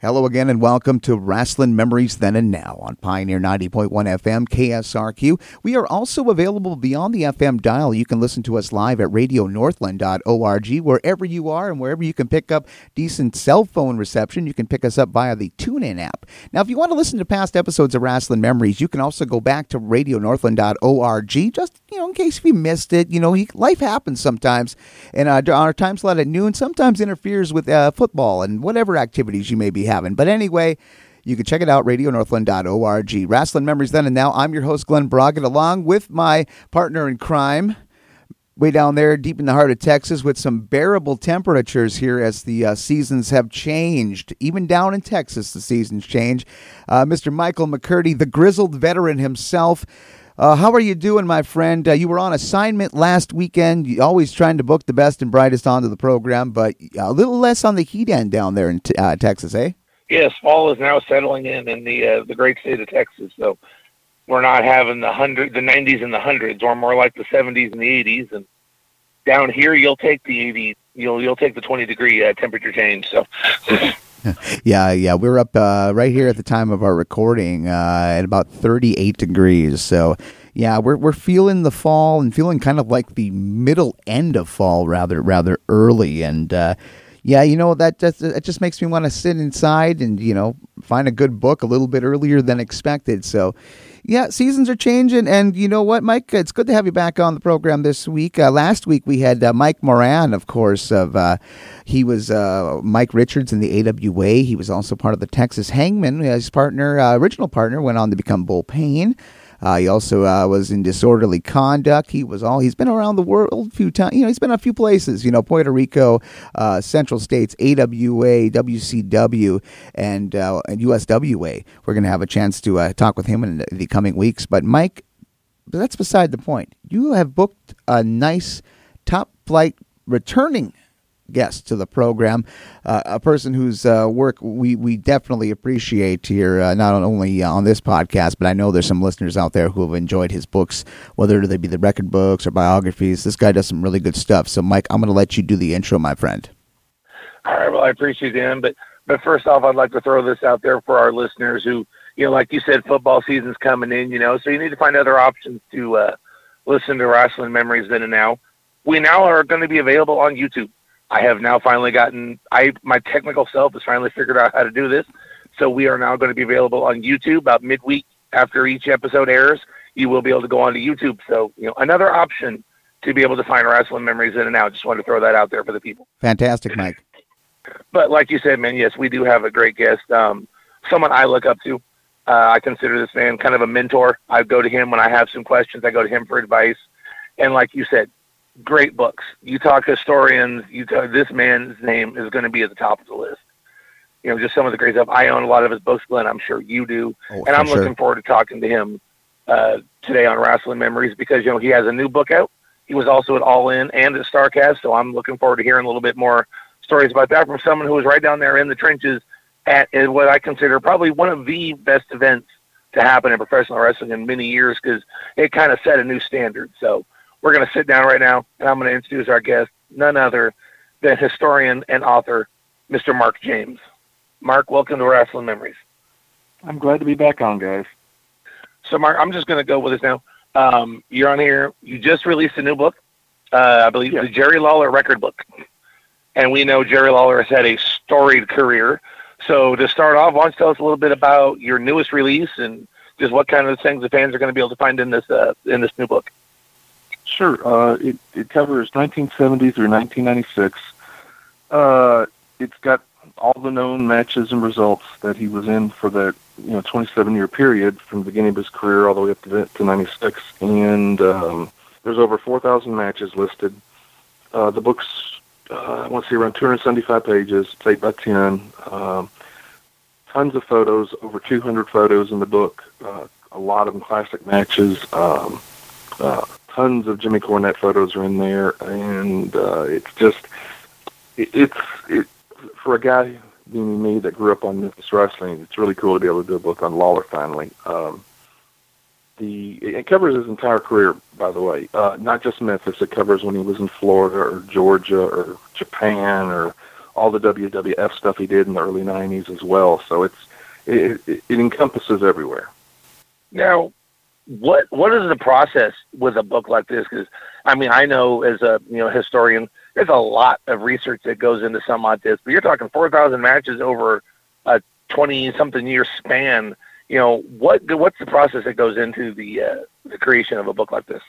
Hello again and welcome to Wrestling Memories Then and Now on Pioneer 90.1 FM KSRQ. We are also available beyond the FM dial. You can listen to us live at radionorthland.org wherever you are and wherever you can pick up decent cell phone reception. You can pick us up via the TuneIn app. Now, if you want to listen to past episodes of Wrestling Memories, you can also go back to radionorthland.org just, you know, in case you missed it. You know, life happens sometimes. And uh, our time slot at noon sometimes interferes with uh, football and whatever activities you may be having. But anyway, you can check it out, radionorthland.org. Wrestling Memories Then and Now. I'm your host, Glen Braget, along with my partner in crime, way down there deep in the heart of Texas, with some bearable temperatures here as the uh, seasons have changed. Even down in Texas, the seasons change. Uh, Mr. Michael McCurdy, the grizzled veteran himself. Uh, how are you doing, my friend? Uh, you were on assignment last weekend. You always trying to book the best and brightest onto the program, but a little less on the heat end down there in uh, Texas, eh? yes, fall is now settling in in the uh, the great state of Texas. So we're not having the hundred, the 90s and the hundreds. We're more like the 70s and the 80s. And down here, you'll take the 80, you'll you'll take the 20 degree uh, temperature change. So. yeah, yeah, we're up uh, right here at the time of our recording uh, at about 38 degrees. So, yeah, we're we're feeling the fall and feeling kind of like the middle end of fall, rather rather early, and uh, yeah, you know that just it just makes me want to sit inside and you know find a good book a little bit earlier than expected. So, yeah, seasons are changing, and you know what, Mike? It's good to have you back on the program this week. Uh, last week we had uh, Mike Moran, of course. Of uh, he was uh, Mike Richards in the AWA. He was also part of the Texas Hangmen. His partner, uh, original partner, went on to become Bull Payne. Uh, he also uh, was in disorderly conduct. He was all. He's been around the world a few times. You know, he's been a few places. You know, Puerto Rico, uh, Central States, AWA, WCW, and uh, and USWA. We're going to have a chance to uh, talk with him in the coming weeks. But Mike, that's beside the point. You have booked a nice top flight returning guest to the program, uh, a person whose uh, work we, we definitely appreciate here, uh, not only on this podcast, but I know there's some listeners out there who have enjoyed his books, whether they be the record books or biographies. This guy does some really good stuff. So, Mike, I'm going to let you do the intro, my friend. All right. Well, I appreciate it, but but first off, I'd like to throw this out there for our listeners who, you know, like you said, football season's coming in, you know, so you need to find other options to uh, listen to wrestling memories then and now. We now are going to be available on YouTube. I have now finally gotten I my technical self has finally figured out how to do this. So we are now going to be available on YouTube about midweek after each episode airs. You will be able to go onto YouTube. So you know another option to be able to find wrestling memories in and out. Just wanted to throw that out there for the people. Fantastic, Mike. But like you said, man, yes, we do have a great guest. Um, someone I look up to. Uh, I consider this man kind of a mentor. I go to him when I have some questions. I go to him for advice. And like you said, great books. You talk historians, you talk, this man's name is going to be at the top of the list. You know, just some of the great stuff. I own a lot of his books, Glen. I'm sure you do, oh, and I'm sure. looking forward to talking to him uh, today on Wrestling Memories because you know he has a new book out. He was also at All In and at Starrcast, so I'm looking forward to hearing a little bit more stories about that from someone who was right down there in the trenches at what I consider probably one of the best events to happen in professional wrestling in many years because it kind of set a new standard. So we're going to sit down right now, and I'm going to introduce our guest, none other than historian and author, Mr. Mark James. Mark, welcome to Wrestling Memories. I'm glad to be back on, guys. So, Mark, I'm just going to go with this now. Um, you're on here. You just released a new book, uh, I believe, the Jerry Lawler record book. And we know Jerry Lawler has had a storied career. So, to start off, why don't you tell us a little bit about your newest release and just what kind of things the fans are going to be able to find in this uh, in this new book? Sure. Uh, it, it covers 1970 through 1996. Uh, it's got all the known matches and results that he was in for that you know 27 year period from the beginning of his career all the way up to, to 96 and um, there's over 4,000 matches listed uh, the book's uh, I want to say around 275 pages it's 8 by 10 um, tons of photos over 200 photos in the book uh, a lot of them classic matches um, uh, tons of Jimmy Cornette photos are in there, and uh, it's just it, it's it, for a guy being me that grew up on Memphis wrestling. It's really cool to be able to do a book on Lawler finally. Um, the it covers his entire career, by the way, uh, not just Memphis. It covers when he was in Florida or Georgia or Japan or all the WWF stuff he did in the early '90s as well. So it's it, it, it encompasses everywhere. Now, what what is the process with a book like this? Because I mean, I know as a you know historian, there's a lot of research that goes into something like this. But you're talking 4,000 matches over a 20 something year span. You know what what's the process that goes into the uh, the creation of a book like this?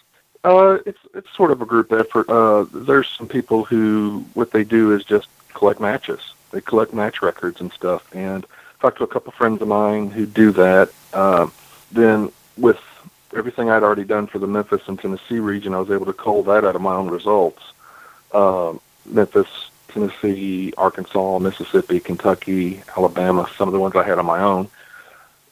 Uh, it's it's sort of a group effort. Uh, there's some people who what they do is just collect matches. They collect match records and stuff. And I talked to a couple friends of mine who do that. Uh, then with everything I'd already done for the Memphis and Tennessee region, I was able to cull that out of my own results. Uh, Memphis, Tennessee, Arkansas, Mississippi, Kentucky, Alabama, some of the ones I had on my own.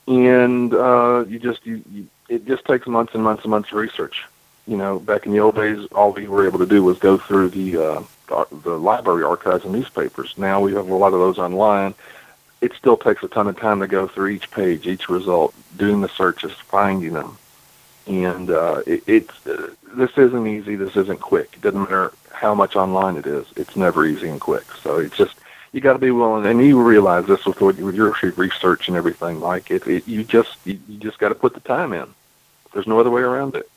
And uh, you just you, you it just takes months and months and months of research. You know, back in the old days, all we were able to do was go through the uh, the library archives and newspapers. Now we have a lot of those online. It still takes a ton of time to go through each page, each result, doing the searches, finding them, and uh, it, it's uh, this isn't easy. This isn't quick. It doesn't matter how much online it is. It's never easy and quick. So it's just you got to be willing, and you realize this with with your research and everything. Like it, it you just you, you just got to put the time in. There's no other way around it.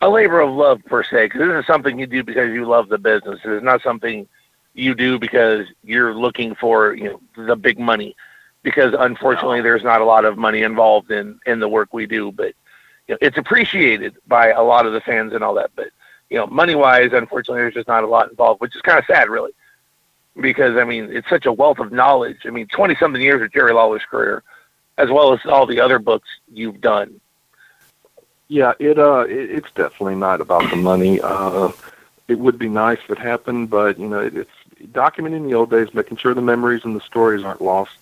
A labor of love per se, because this is something you do because you love the business. It's not something you do because you're looking for you know the big money. Because unfortunately, there's not a lot of money involved in in the work we do, but you know, it's appreciated by a lot of the fans and all that. But you know, money wise, unfortunately, there's just not a lot involved, which is kind of sad, really, because I mean, it's such a wealth of knowledge. I mean, 20 something years of Jerry Lawler's career, as well as all the other books you've done. Yeah, it uh, it, it's definitely not about the money. Uh, it would be nice if it happened, but you know, it, it's documenting the old days, making sure the memories and the stories aren't lost.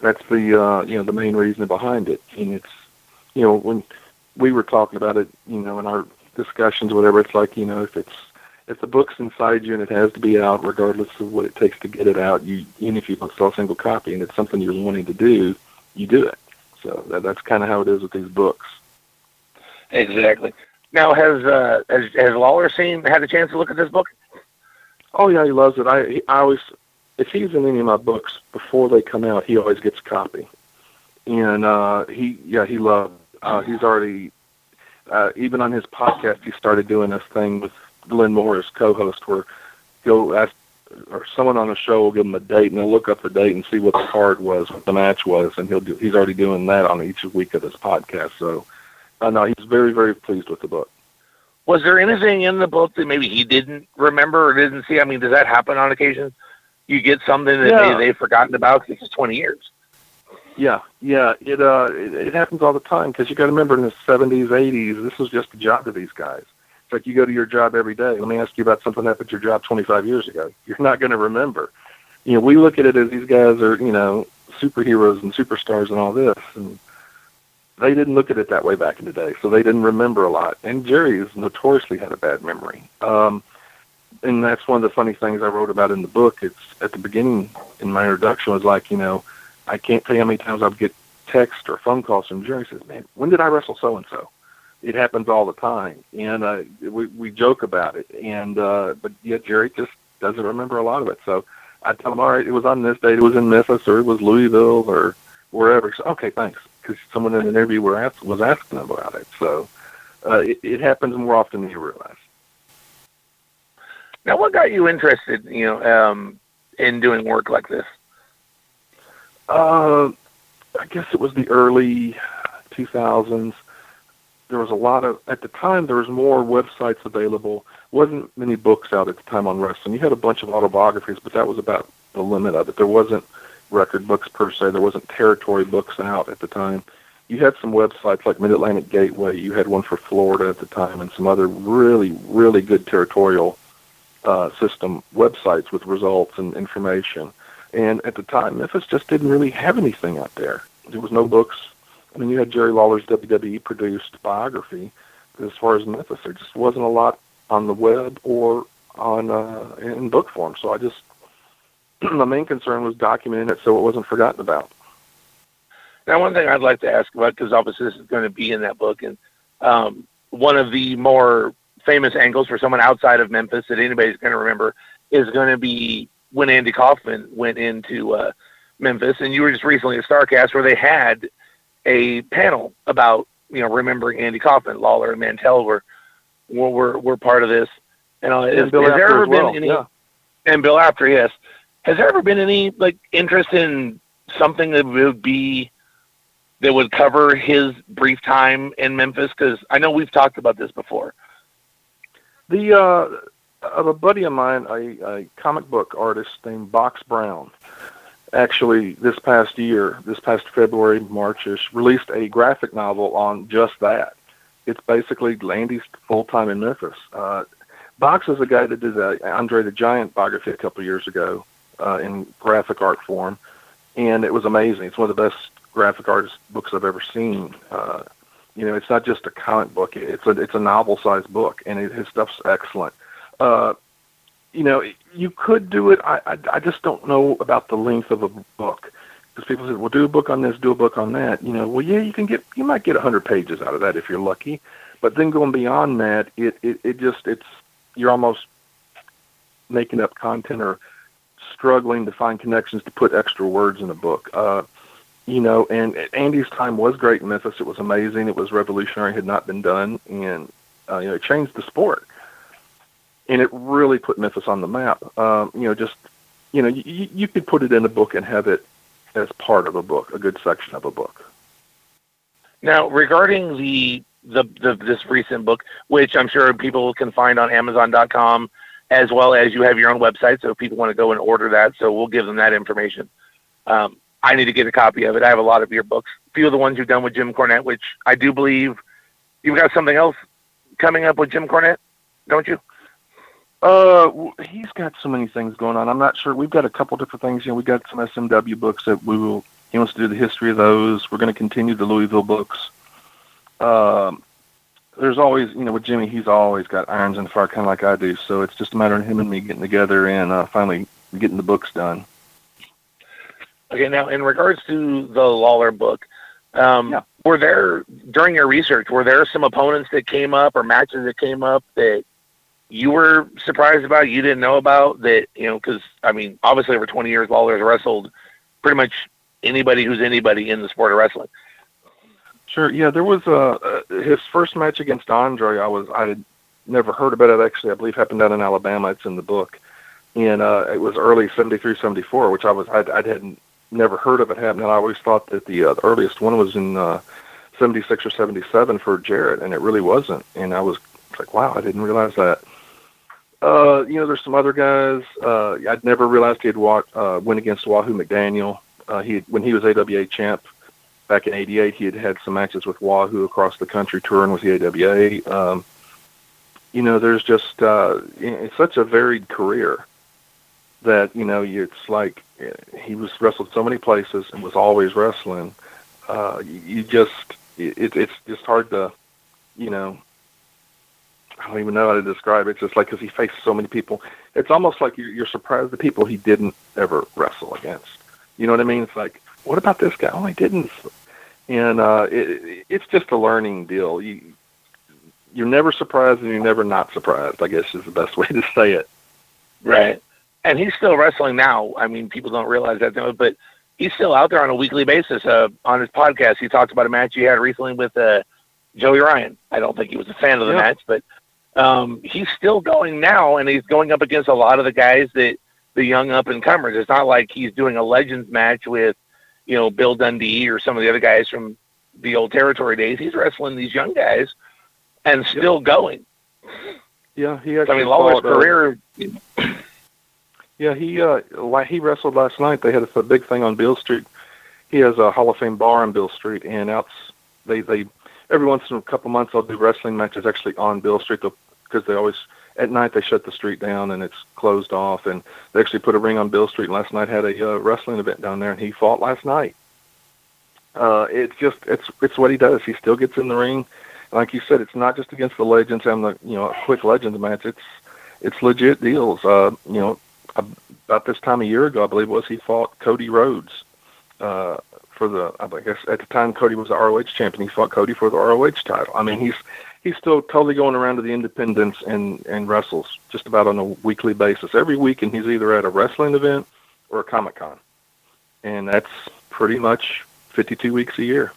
That's the uh, you know the main reason behind it, and it's you know when we were talking about it, you know, in our discussions, whatever. It's like you know, if it's if the book's inside you and it has to be out, regardless of what it takes to get it out, you even if you don't sell a single copy and it's something you're wanting to do, you do it. So that, that's kind of how it is with these books. Exactly. Now, has uh, has has Lawler seen had a chance to look at this book? Oh yeah, he loves it. I I always if he's in any of my books before they come out, he always gets a copy, and uh, he yeah he loved. Uh, he's already uh, even on his podcast, he started doing this thing with Glenn Moore co-host, where he'll ask or someone on the show will give him a date, and they'll look up the date and see what the card was, what the match was, and he'll do. He's already doing that on each week of his podcast. So, uh, no, he's very, very pleased with the book. Was there anything in the book that maybe he didn't remember or didn't see? I mean, does that happen on occasion? You get something that yeah. they, they've forgotten about because it's twenty years. Yeah, yeah, it uh, it, it happens all the time because you got to remember in the '70s, '80s, this was just a job to these guys. It's like you go to your job every day. Let me ask you about something that happened at your job 25 years ago. You're not going to remember. You know, we look at it as these guys are, you know, superheroes and superstars and all this, and they didn't look at it that way back in the day, so they didn't remember a lot. And Jerry has notoriously had a bad memory. Um, and that's one of the funny things I wrote about in the book. It's at the beginning in my introduction was like, you know, I can't tell you how many times I'll get text or phone calls from Jerry says, "Man, when did I wrestle so and so?" It happens all the time, and uh, we we joke about it. And uh, but yet Jerry just doesn't remember a lot of it. So I tell him, "All right, it was on this date. It was in Memphis, or it was Louisville, or wherever." So, okay, thanks, because someone in an interview were was asking about it. So uh, it, it happens more often than you realize. Now, what got you interested, you know, um, in doing work like this? Uh, I guess it was the early 2000s. There was a lot of at the time. There was more websites available. wasn't many books out at the time on wrestling. You had a bunch of autobiographies, but that was about the limit of it. There wasn't record books per se. There wasn't territory books out at the time. You had some websites like Mid Atlantic Gateway. You had one for Florida at the time, and some other really, really good territorial uh, system websites with results and information. And at the time, Memphis just didn't really have anything out there. There was no books. I mean, you had Jerry Lawler's WWE produced biography, but as far as Memphis, there just wasn't a lot on the web or on uh, in book form. So I just my main concern was documenting it so it wasn't forgotten about. Now, one thing I'd like to ask about, because obviously this is going to be in that book, and um, one of the more famous angles for someone outside of Memphis that anybody's going to remember is going to be when Andy Kaufman went into uh, Memphis, and you were just recently at Starrcast where they had a panel about you know remembering Andy Kaufman, Lawler and Mantell were were were, part of this. And, uh, and Bill has there ever well. been any? Yeah. And Bill Apter, yes. Has there ever been any like interest in something that would be that would cover his brief time in Memphis? Because I know we've talked about this before. The uh, a buddy of mine, a, a comic book artist named Box Brown, actually this past year, this past February, Marchish, released a graphic novel on just that. It's basically Andy's full time in Memphis. Uh, Box is a guy that did a Andre the Giant biography a couple of years ago uh, in graphic art form, and it was amazing. It's one of the best graphic artist books I've ever seen. Uh, you know, it's not just a comic book; it's a it's a novel sized book, and it, his stuff's excellent. Uh, you know, you could do it. I, I I just don't know about the length of a book because people say, "Well, do a book on this, do a book on that." You know, well, yeah, you can get you might get a hundred pages out of that if you're lucky, but then going beyond that, it it it just it's you're almost making up content or struggling to find connections to put extra words in a book. Uh, you know, and Andy's time was great in Memphis. It was amazing. It was revolutionary. It had not been done, and uh, you know, it changed the sport, and it really put Memphis on the map. Um, you know, just you know, you, you could put it in a book and have it as part of a book, a good section of a book. Now, regarding the the, the this recent book, which I'm sure people can find on Amazon.com, as well as you have your own website, so if people want to go and order that, so we'll give them that information. Um, I need to get a copy of it. I have a lot of your books, a few of the ones you've done with Jim Cornette, which I do believe you've got something else coming up with Jim Cornette, don't you? Uh, he's got so many things going on. I'm not sure. We've got a couple different things. You know, we've got some SMW books that we will. He wants to do the history of those. We're going to continue the Louisville books. Um, there's always, you know, with Jimmy, he's always got irons in the fire, kind of like I do. So it's just a matter of him and me getting together and uh, finally getting the books done. Okay, now in regards to the Lawler book, um, yeah. were there during your research were there some opponents that came up or matches that came up that you were surprised about, you didn't know about that you know? Because I mean, obviously over 20 years, Lawler's wrestled pretty much anybody who's anybody in the sport of wrestling. Sure. Yeah, there was uh, uh, his first match against Andre. I was I had never heard about it. Actually, I believe happened down in Alabama. It's in the book, and uh, it was early '73, '74, which I was I, I hadn't never heard of it happening. I always thought that the, uh, the earliest one was in uh, '76 or '77 for Jarrett, and it really wasn't. And I was like, wow, I didn't realize that. Uh, you know, there's some other guys. Uh, I'd never realized he had walked, uh, went against Wahoo McDaniel. Uh, he when he was AWA champ back in '88, he had had some matches with Wahoo across the country touring with the AWA. Um, you know, there's just uh, it's such a varied career that you know it's like he was wrestled so many places and was always wrestling. Uh, you, you just it, it's just hard to you know I don't even know how to describe it. It's just like because he faced so many people, it's almost like you're, you're surprised the people he didn't ever wrestle against. You know what I mean? It's like, what about this guy? Oh, he didn't. And uh, it, it's just a learning deal. You you're never surprised and you're never not surprised. I guess is the best way to say it. Right. And he's still wrestling now. I mean, people don't realize that, but he's still out there on a weekly basis. Uh, on his podcast, he talked about a match he had recently with uh, Joey Ryan. I don't think he was a fan of the yeah. match, but um, he's still going now, and he's going up against a lot of the guys that the young up and comers. It's not like he's doing a legends match with, you know, Bill Dundee or some of the other guys from the old territory days. He's wrestling these young guys and still going. Yeah, he actually. I mean, Lawler's uh, career. yeah, he uh, he wrestled last night. They had a big thing on Beale Street. He has a Hall of Fame bar on Beale Street, and outs they they every once in a couple months I'll do wrestling matches actually on Beale Street. They'll because they always at night they shut the street down and it's closed off. And they actually put a ring on Beale Street. Last night had a uh, wrestling event down there, and he fought last night. Uh, it's just it's it's what he does. He still gets in the ring. Like you said, it's not just against the legends and the you know a quick legends match. It's it's legit deals. Uh, you know, about this time a year ago, I believe it was he fought Cody Rhodes uh, for the. I guess at the time Cody was the ROH champion. He fought Cody for the ROH title. I mean, he's he's still totally going around to the independents and and wrestles just about on a weekly basis. Every weekend he's either at a wrestling event or a Comic Con, and that's pretty much 52 weeks a year.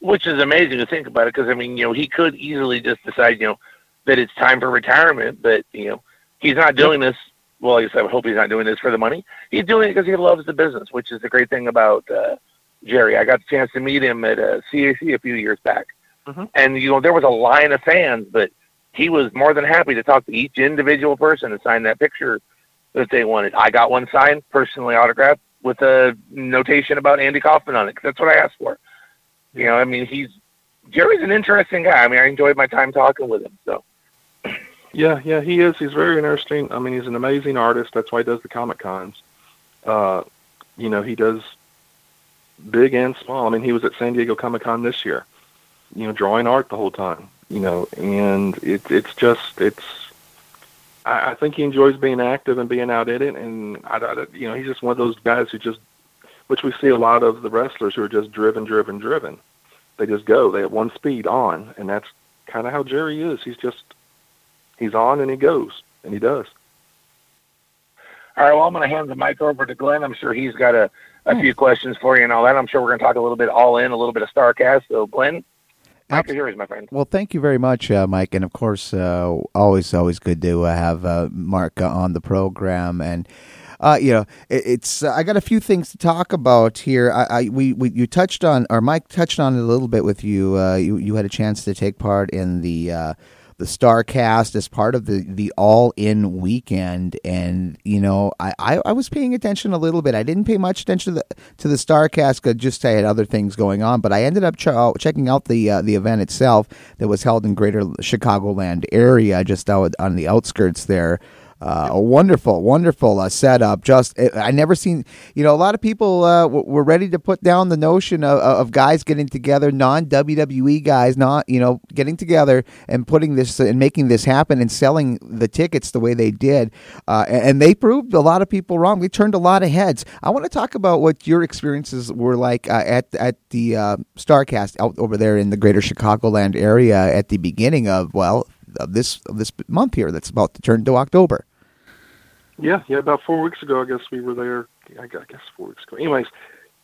Which is amazing to think about it, because I mean, you know, he could easily just decide, you know, that it's time for retirement, but you know, he's not doing this. Well, I guess I hope he's not doing this for the money. He's doing it because he loves the business, which is the great thing about uh, Jerry. I got the chance to meet him at uh, CAC a few years back, mm-hmm. and you know, there was a line of fans, but he was more than happy to talk to each individual person and sign that picture that they wanted. I got one signed, personally autographed, with a notation about Andy Kaufman on it. Cause that's what I asked for. You know, I mean, he's Jerry's an interesting guy. I mean, I enjoyed my time talking with him. So. Yeah, yeah, he is. He's very interesting. I mean, he's an amazing artist. That's why he does the comic cons. Uh, you know, he does big and small. I mean, he was at San Diego Comic Con this year. You know, drawing art the whole time. You know, and it's it's just it's. I, I think he enjoys being active and being out in it, and I, I, you know, he's just one of those guys who just, which we see a lot of the wrestlers who are just driven, driven, driven. They just go. They have one speed on, and that's kind of how Jerry is. He's just he's on and he goes, and he does. All right, well, I'm going to hand the mic over to Glen. I'm sure he's got a, a few questions for you and all that. I'm sure we're going to talk a little bit all in, a little bit of Starrcast. So, Glen, Mike is yours, my friend. Well, thank you very much, uh, Mike. And of course, uh, always, always good to uh, have uh, Mark uh, on the program. And uh, you know, it, it's uh, I got a few things to talk about here. I, I we, we, you touched on, or Mike touched on it a little bit with you. Uh, you you had a chance to take part in the uh, Starrcast as part of the, the all in weekend. And, you know, I, I, I, was paying attention a little bit. I didn't pay much attention to the, to the Starrcast because just I had other things going on. But I ended up ch- checking out the uh, the event itself that was held in greater Chicagoland area, just out on the outskirts there. Uh, a wonderful, wonderful uh, setup. Just I never seen. You know, a lot of people uh, were ready to put down the notion of, of guys getting together, non WWE guys, not you know getting together and putting this and making this happen and selling the tickets the way they did. Uh, and they proved a lot of people wrong. We turned a lot of heads. I want to talk about what your experiences were like uh, at at the uh, Starrcast out over there in the Greater Chicagoland area at the beginning of well of this of this month here that's about to turn to October. Yeah, yeah. About four weeks ago, I guess we were there. I guess four weeks ago. Anyways,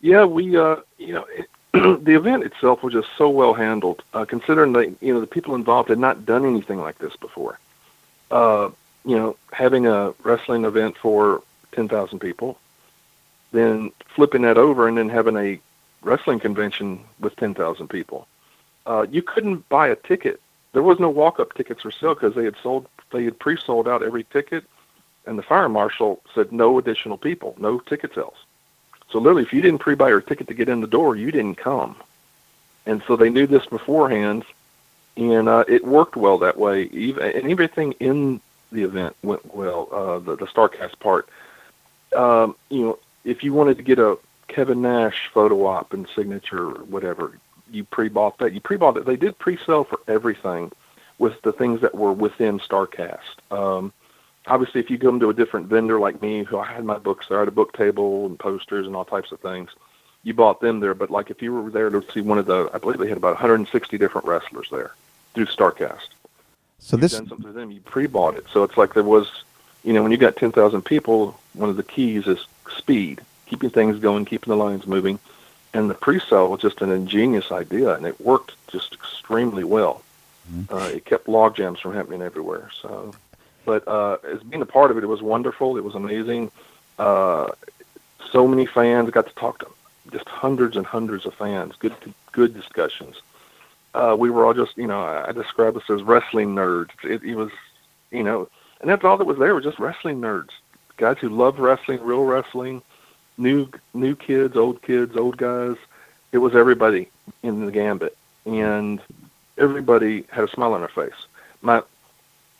yeah, we uh, you know it, the event itself was just so well handled, uh, considering that you know the people involved had not done anything like this before. Uh, you know, having a wrestling event for ten thousand people, then flipping that over and then having a wrestling convention with ten thousand people. Uh, you couldn't buy a ticket there was no walk-up tickets for sale because they had sold, they had pre-sold out every ticket, and the fire marshal said no additional people, no ticket sales. So literally, if you didn't pre-buy your ticket to get in the door, you didn't come. And so they knew this beforehand, and uh, it worked well that way. Even and everything in the event went well. Uh, the the Starrcast part, um, you know, if you wanted to get a Kevin Nash photo op and signature or whatever, you pre-bought that. You pre-bought it. They did pre-sell for everything with the things that were within Starrcast. Um, obviously, if you go to a different vendor like me, who I had my books there, I had a book table and posters and all types of things. You bought them there, but like if you were there to see one of the, I believe they had about 160 different wrestlers there through Starrcast. So You've this done something to them, you pre-bought it. So it's like there was, you know, when you got 10,000 people, one of the keys is speed, keeping things going, keeping the lines moving and the pre-sale was just an ingenious idea, and it worked just extremely well. Mm-hmm. Uh, it kept log jams from happening everywhere. So, but uh, as being a part of it, it was wonderful. It was amazing. Uh, so many fans got to talk to just hundreds and hundreds of fans. Good, good discussions. Uh, we were all just, you know, I describe us as wrestling nerds. It, it was, you know, and that's all that was there was just wrestling nerds, guys who love wrestling, real wrestling new new kids, old kids, old guys. It was everybody in the gambit, and everybody had a smile on their face. My,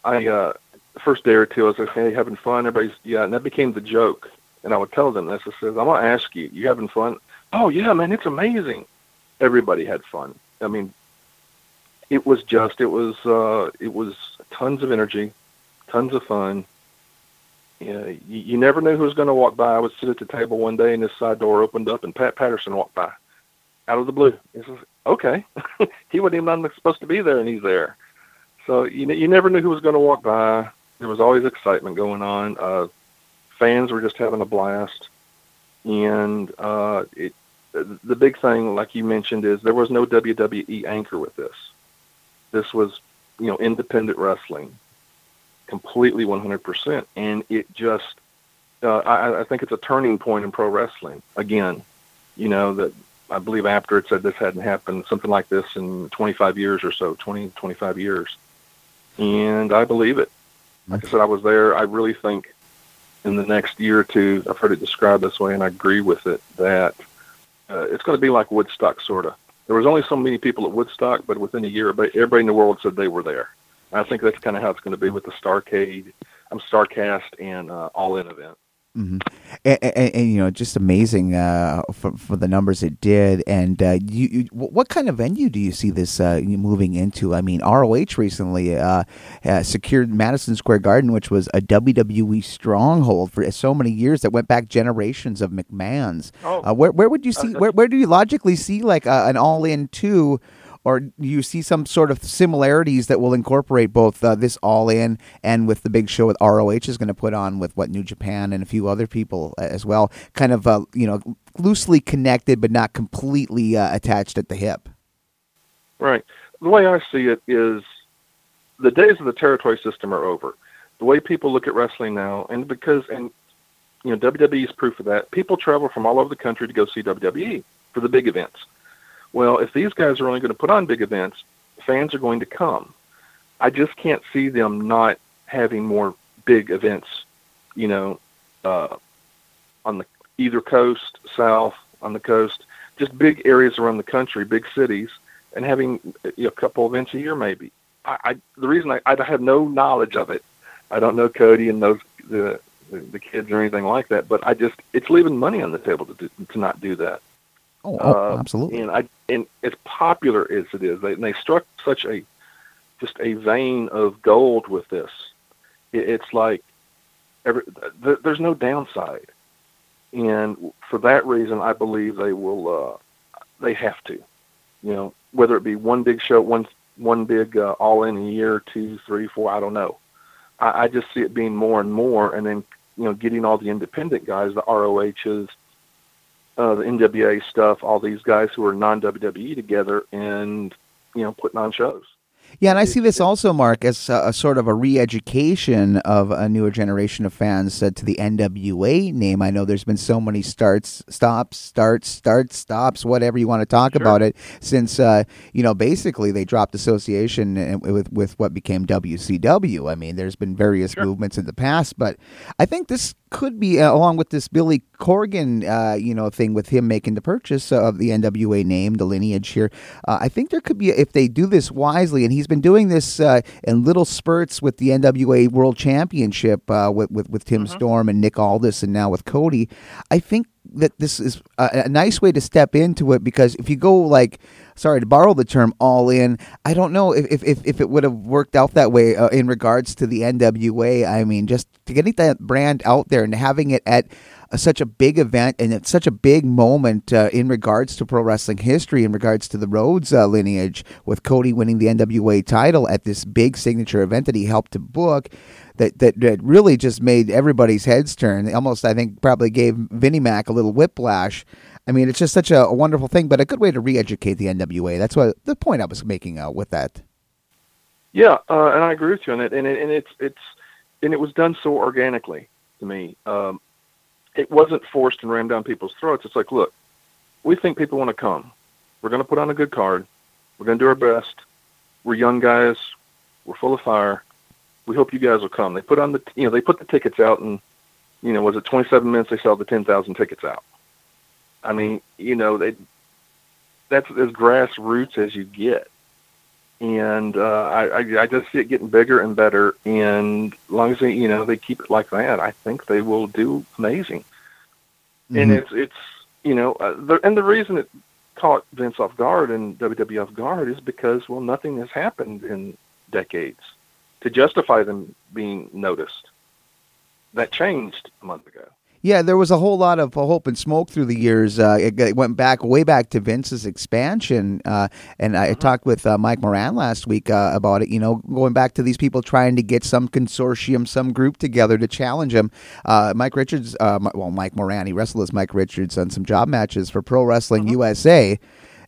I uh, first day or two, I was like, "Hey, having fun?" Everybody's yeah, and that became the joke. And I would tell them this. I says, "I'm gonna ask you, you having fun?" Oh yeah, man, it's amazing. Everybody had fun. I mean, it was just, it was, uh, it was tons of energy, tons of fun, you, know, you, you never knew who was going to walk by. I would sit at the table one day, and this side door opened up, and Pat Patterson walked by. out of the blue. He says, "Okay." he wasn't even supposed to be there, and he's there. So you you never knew who was going to walk by. There was always excitement going on. Uh, fans were just having a blast, and uh, it. The big thing, like you mentioned, is there was no WWE anchor with this. This was, you know, independent wrestling, completely 100%, and it just. Uh, I, I think it's a turning point in pro wrestling. Again, you know that I believe after it said this hadn't happened, something like this in 25 years or so, 20, 25 years. And I believe it. Like I said, I was there. I really think in the next year or two, I've heard it described this way, and I agree with it, that uh, it's going to be like Woodstock, sort of. There was only so many people at Woodstock, but within a year, everybody in the world said they were there. I think that's kind of how it's going to be with the Starcade, I'm um, Starrcast, and uh, All In event. Mm-hmm. And, and, and, you know, just amazing uh, for, for the numbers it did. And uh, you, you, what kind of venue do you see this uh, moving into? I mean, ROH recently uh, secured Madison Square Garden, which was a WWE stronghold for so many years that went back generations of McMahon's. Oh. Uh, where where would you see? Where where do you logically see like uh, an All In two? Or you see some sort of similarities that will incorporate both uh, this all in and with the big show with ROH is going to put on with what New Japan and a few other people uh, as well, kind of uh, you know loosely connected but not completely uh, attached at the hip. Right. The way I see it is the days of the territory system are over. The way people look at wrestling now, and because and you know WWE is proof of that. People travel from all over the country to go see WWE for the big events. Well, if these guys are only going to put on big events, fans are going to come. I just can't see them not having more big events, you know, uh, on the either coast, south, on the coast, just big areas around the country, big cities, and having you know, a couple events a year maybe. I, I the reason I, I have no knowledge of it, I don't know Cody and those the the kids or anything like that, but I just it's leaving money on the table to do, to not do that. Oh, oh uh, absolutely. And I and as popular as it is, they, they struck such a just a vein of gold with this. It, it's like every, th- there's no downside, and for that reason, I believe they will. Uh, they have to, you know, whether it be one big show, one one big uh, all in a year, two, three, four. I don't know. I, I just see it being more and more, and then you know, getting all the independent guys, the ROHs, uh, the NWA stuff, all these guys who are non WWE together, and you know, putting on shows. Yeah, and I see this also, Mark, as a, a sort of a re-education of a newer generation of fans uh, to the NWA name. I know there's been so many starts, stops, starts, starts, stops, whatever you want to talk sure. about it, since uh, you know basically they dropped association uh, with with what became WCW. I mean, there's been various sure. movements in the past, but I think this could be uh, along with this Billy Corgan, uh, you know, thing with him making the purchase of the NWA name, the lineage here. Uh, I think there could be if they do this wisely, and he's been doing this uh, in little spurts with the NWA World Championship uh, with, with, with Tim mm-hmm. Storm and Nick Aldis, and now with Cody. I think that this is a, a, nice way to step into it because if you go like sorry to borrow the term all in i don't know if if, if it would have worked out that way uh, in regards to the nwa i mean just to getting that brand out there and having it at a, such a big event and it's such a big moment uh, in regards to pro wrestling history in regards to the Rhodes uh, lineage with Cody winning the NWA title at this big signature event that he helped to book that, that, that really just made everybody's heads turn. Almost, I think, probably gave Vinnie Mac a little whiplash. I mean, it's just such a, a wonderful thing, but a good way to re-educate the NWA. That's what the point I was making uh, with that. Yeah, uh, and I agree with you on it. And, it, and it's it's and it was done so organically to me. Um, it wasn't forced and rammed down people's throats. It's like, look, we think people want to come. We're going to put on a good card. We're going to do our best. We're young guys. We're full of fire we hope you guys will come. They put on the, you know, they put the tickets out and, you know, was it 27 minutes they sell the 10,000 tickets out. I mean, you know, they, that's as grassroots as you get. And uh, I, I, I just see it getting bigger and better. And as long as they, you know, they keep it like that, I think they will do amazing. Mm-hmm. And it's, it's, you know, uh, the, and the reason it caught Vince off guard and WWE off guard is because, well, nothing has happened in decades to justify them being noticed. That changed a month ago. Yeah, there was a whole lot of hope and smoke through the years. Uh, it, it, went back way back to Vince's expansion, uh, and I mm-hmm. talked with uh, Mike Moran last week uh, about it. You know, going back to these people trying to get some consortium, some group together to challenge him. Uh, Mike Richards, uh, well, Mike Moran, he wrestled as Mike Richards on some job matches for Pro Wrestling mm-hmm. USA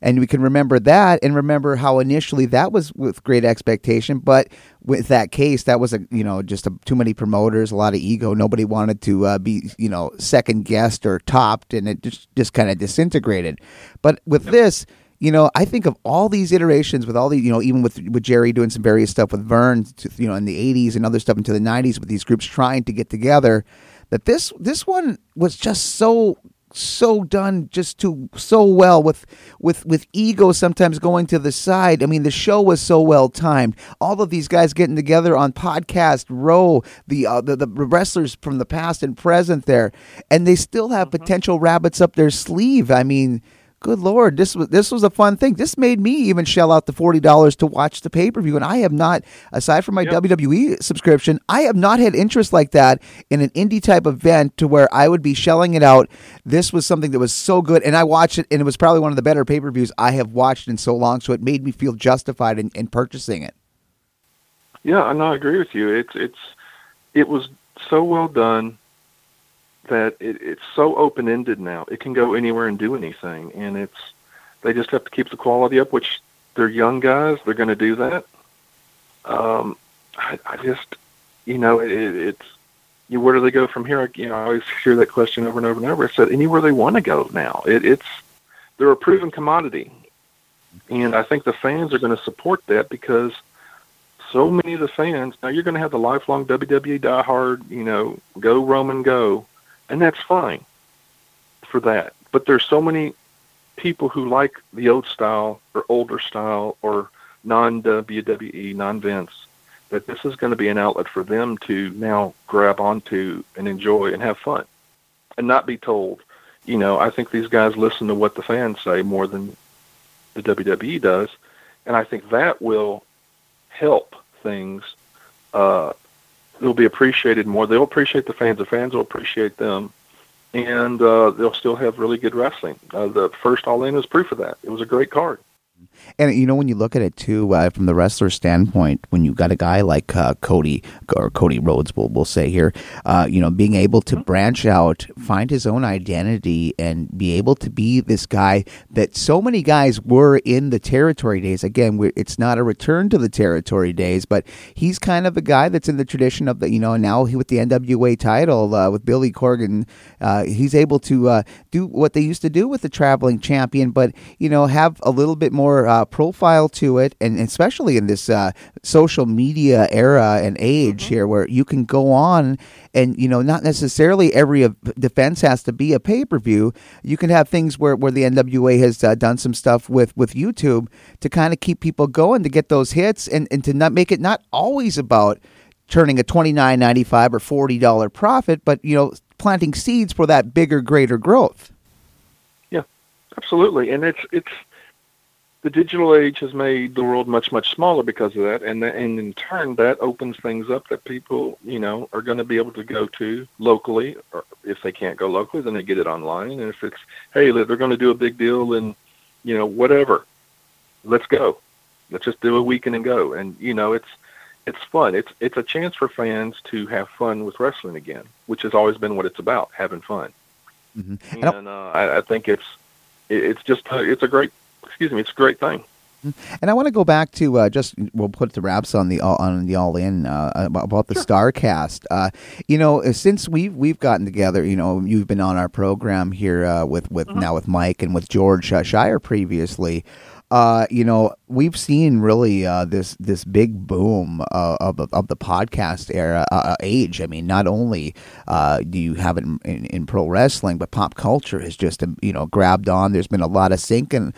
and we can remember that and remember how initially that was with great expectation but with that case that was a you know just a, too many promoters a lot of ego nobody wanted to uh, be you know second guessed or topped and it just just kind of disintegrated but with yep. this you know, I think of all these iterations with all the, you know, even with with Jerry doing some various stuff with Verne, to, you know, in the '80s and other stuff into the '90s with these groups trying to get together. That this this one was just so so done just too so well with with with ego sometimes going to the side. I mean, the show was so well timed. All of these guys getting together on podcast row, the uh, the, the wrestlers from the past and present there, and they still have mm-hmm. potential rabbits up their sleeve. I mean good lord, this was this was a fun thing. This made me even shell out the forty dollars to watch the pay per view, and I have not, aside from my yep. WWE subscription, I have not had interest like that in an indie type event to where I would be shelling it out. This was something that was so good, and I watched it, and it was probably one of the better pay per views I have watched in so long. So it made me feel justified in, in purchasing it. Yeah, and I agree with you. It's it's it was so well done that it, it's so open ended now. It can go anywhere and do anything, and it's they just have to keep the quality up. Which they're young guys; they're going to do that. Um, I, I just, you know, it, it's you where do they go from here? I, you know, I always hear that question over and over and over. I said anywhere they want to go now. It, it's they're a proven commodity, and I think the fans are going to support that because so many of the fans now you're going to have the lifelong WWE diehard, you know, go Roman go, and that's fine for that. But there's so many people who like the old style or older style or non WWE, non Vince, that this is going to be an outlet for them to now grab onto and enjoy and have fun and not be told, you know, I think these guys listen to what the fans say more than the WWE does. And I think that will help things uh, they'll be appreciated more. They'll appreciate the fans. The fans will appreciate them, and uh, they'll still have really good wrestling. Uh, the first All In is proof of that. It was a great card. And you know, when you look at it too, uh, from the wrestler standpoint, when you got a guy like uh, Cody or Cody Rhodes, we'll, we'll say here, uh, you know, being able to mm-hmm. branch out, find his own identity, and be able to be this guy that so many guys were in the territory days. Again, it's not a return to the territory days, but he's kind of a guy that's in the tradition of the, you know, now he with the NWA title uh, with Billy Corgan, uh, he's able to uh, do what they used to do with the traveling champion, but you know, have a little bit more more uh, profile to it, and especially in this uh, social media era and age mm-hmm. here, where you can go on and you know not necessarily every defense has to be a pay per view. You can have things where, where the NWA has uh, done some stuff with with YouTube to kind of keep people going to get those hits and, and to not make it not always about turning a twenty nine ninety five or forty dollar profit, but you know planting seeds for that bigger, greater growth. Yeah, absolutely, and it's it's the digital age has made the world much much smaller because of that. And and in turn that opens things up that people you know are going to be able to go to locally or if they can't go locally then they get it online. And if it's hey they're going to do a big deal and you know whatever. Let's go. Let's just do a weekend and go. And you know it's it's fun. It's it's a chance for fans to have fun with wrestling again which has always been what it's about having fun. Mm-hmm. and uh, I, I think it's it's just it's a great excuse me, it's a great thing. And I want to go back to uh, just we'll put the wraps on the on the all in uh, about the sure. Starrcast. Uh, you know, since we've we've gotten together, you know, you've been on our program here uh, with with mm-hmm. now with Mike and with George uh, Schire previously. Uh, you know, we've seen really uh, this this big boom uh, of of the podcast era uh, uh, age. I mean, not only uh, do you have it in, in, in, pro wrestling, but pop culture has just um, you know grabbed on. There's been a lot of sink and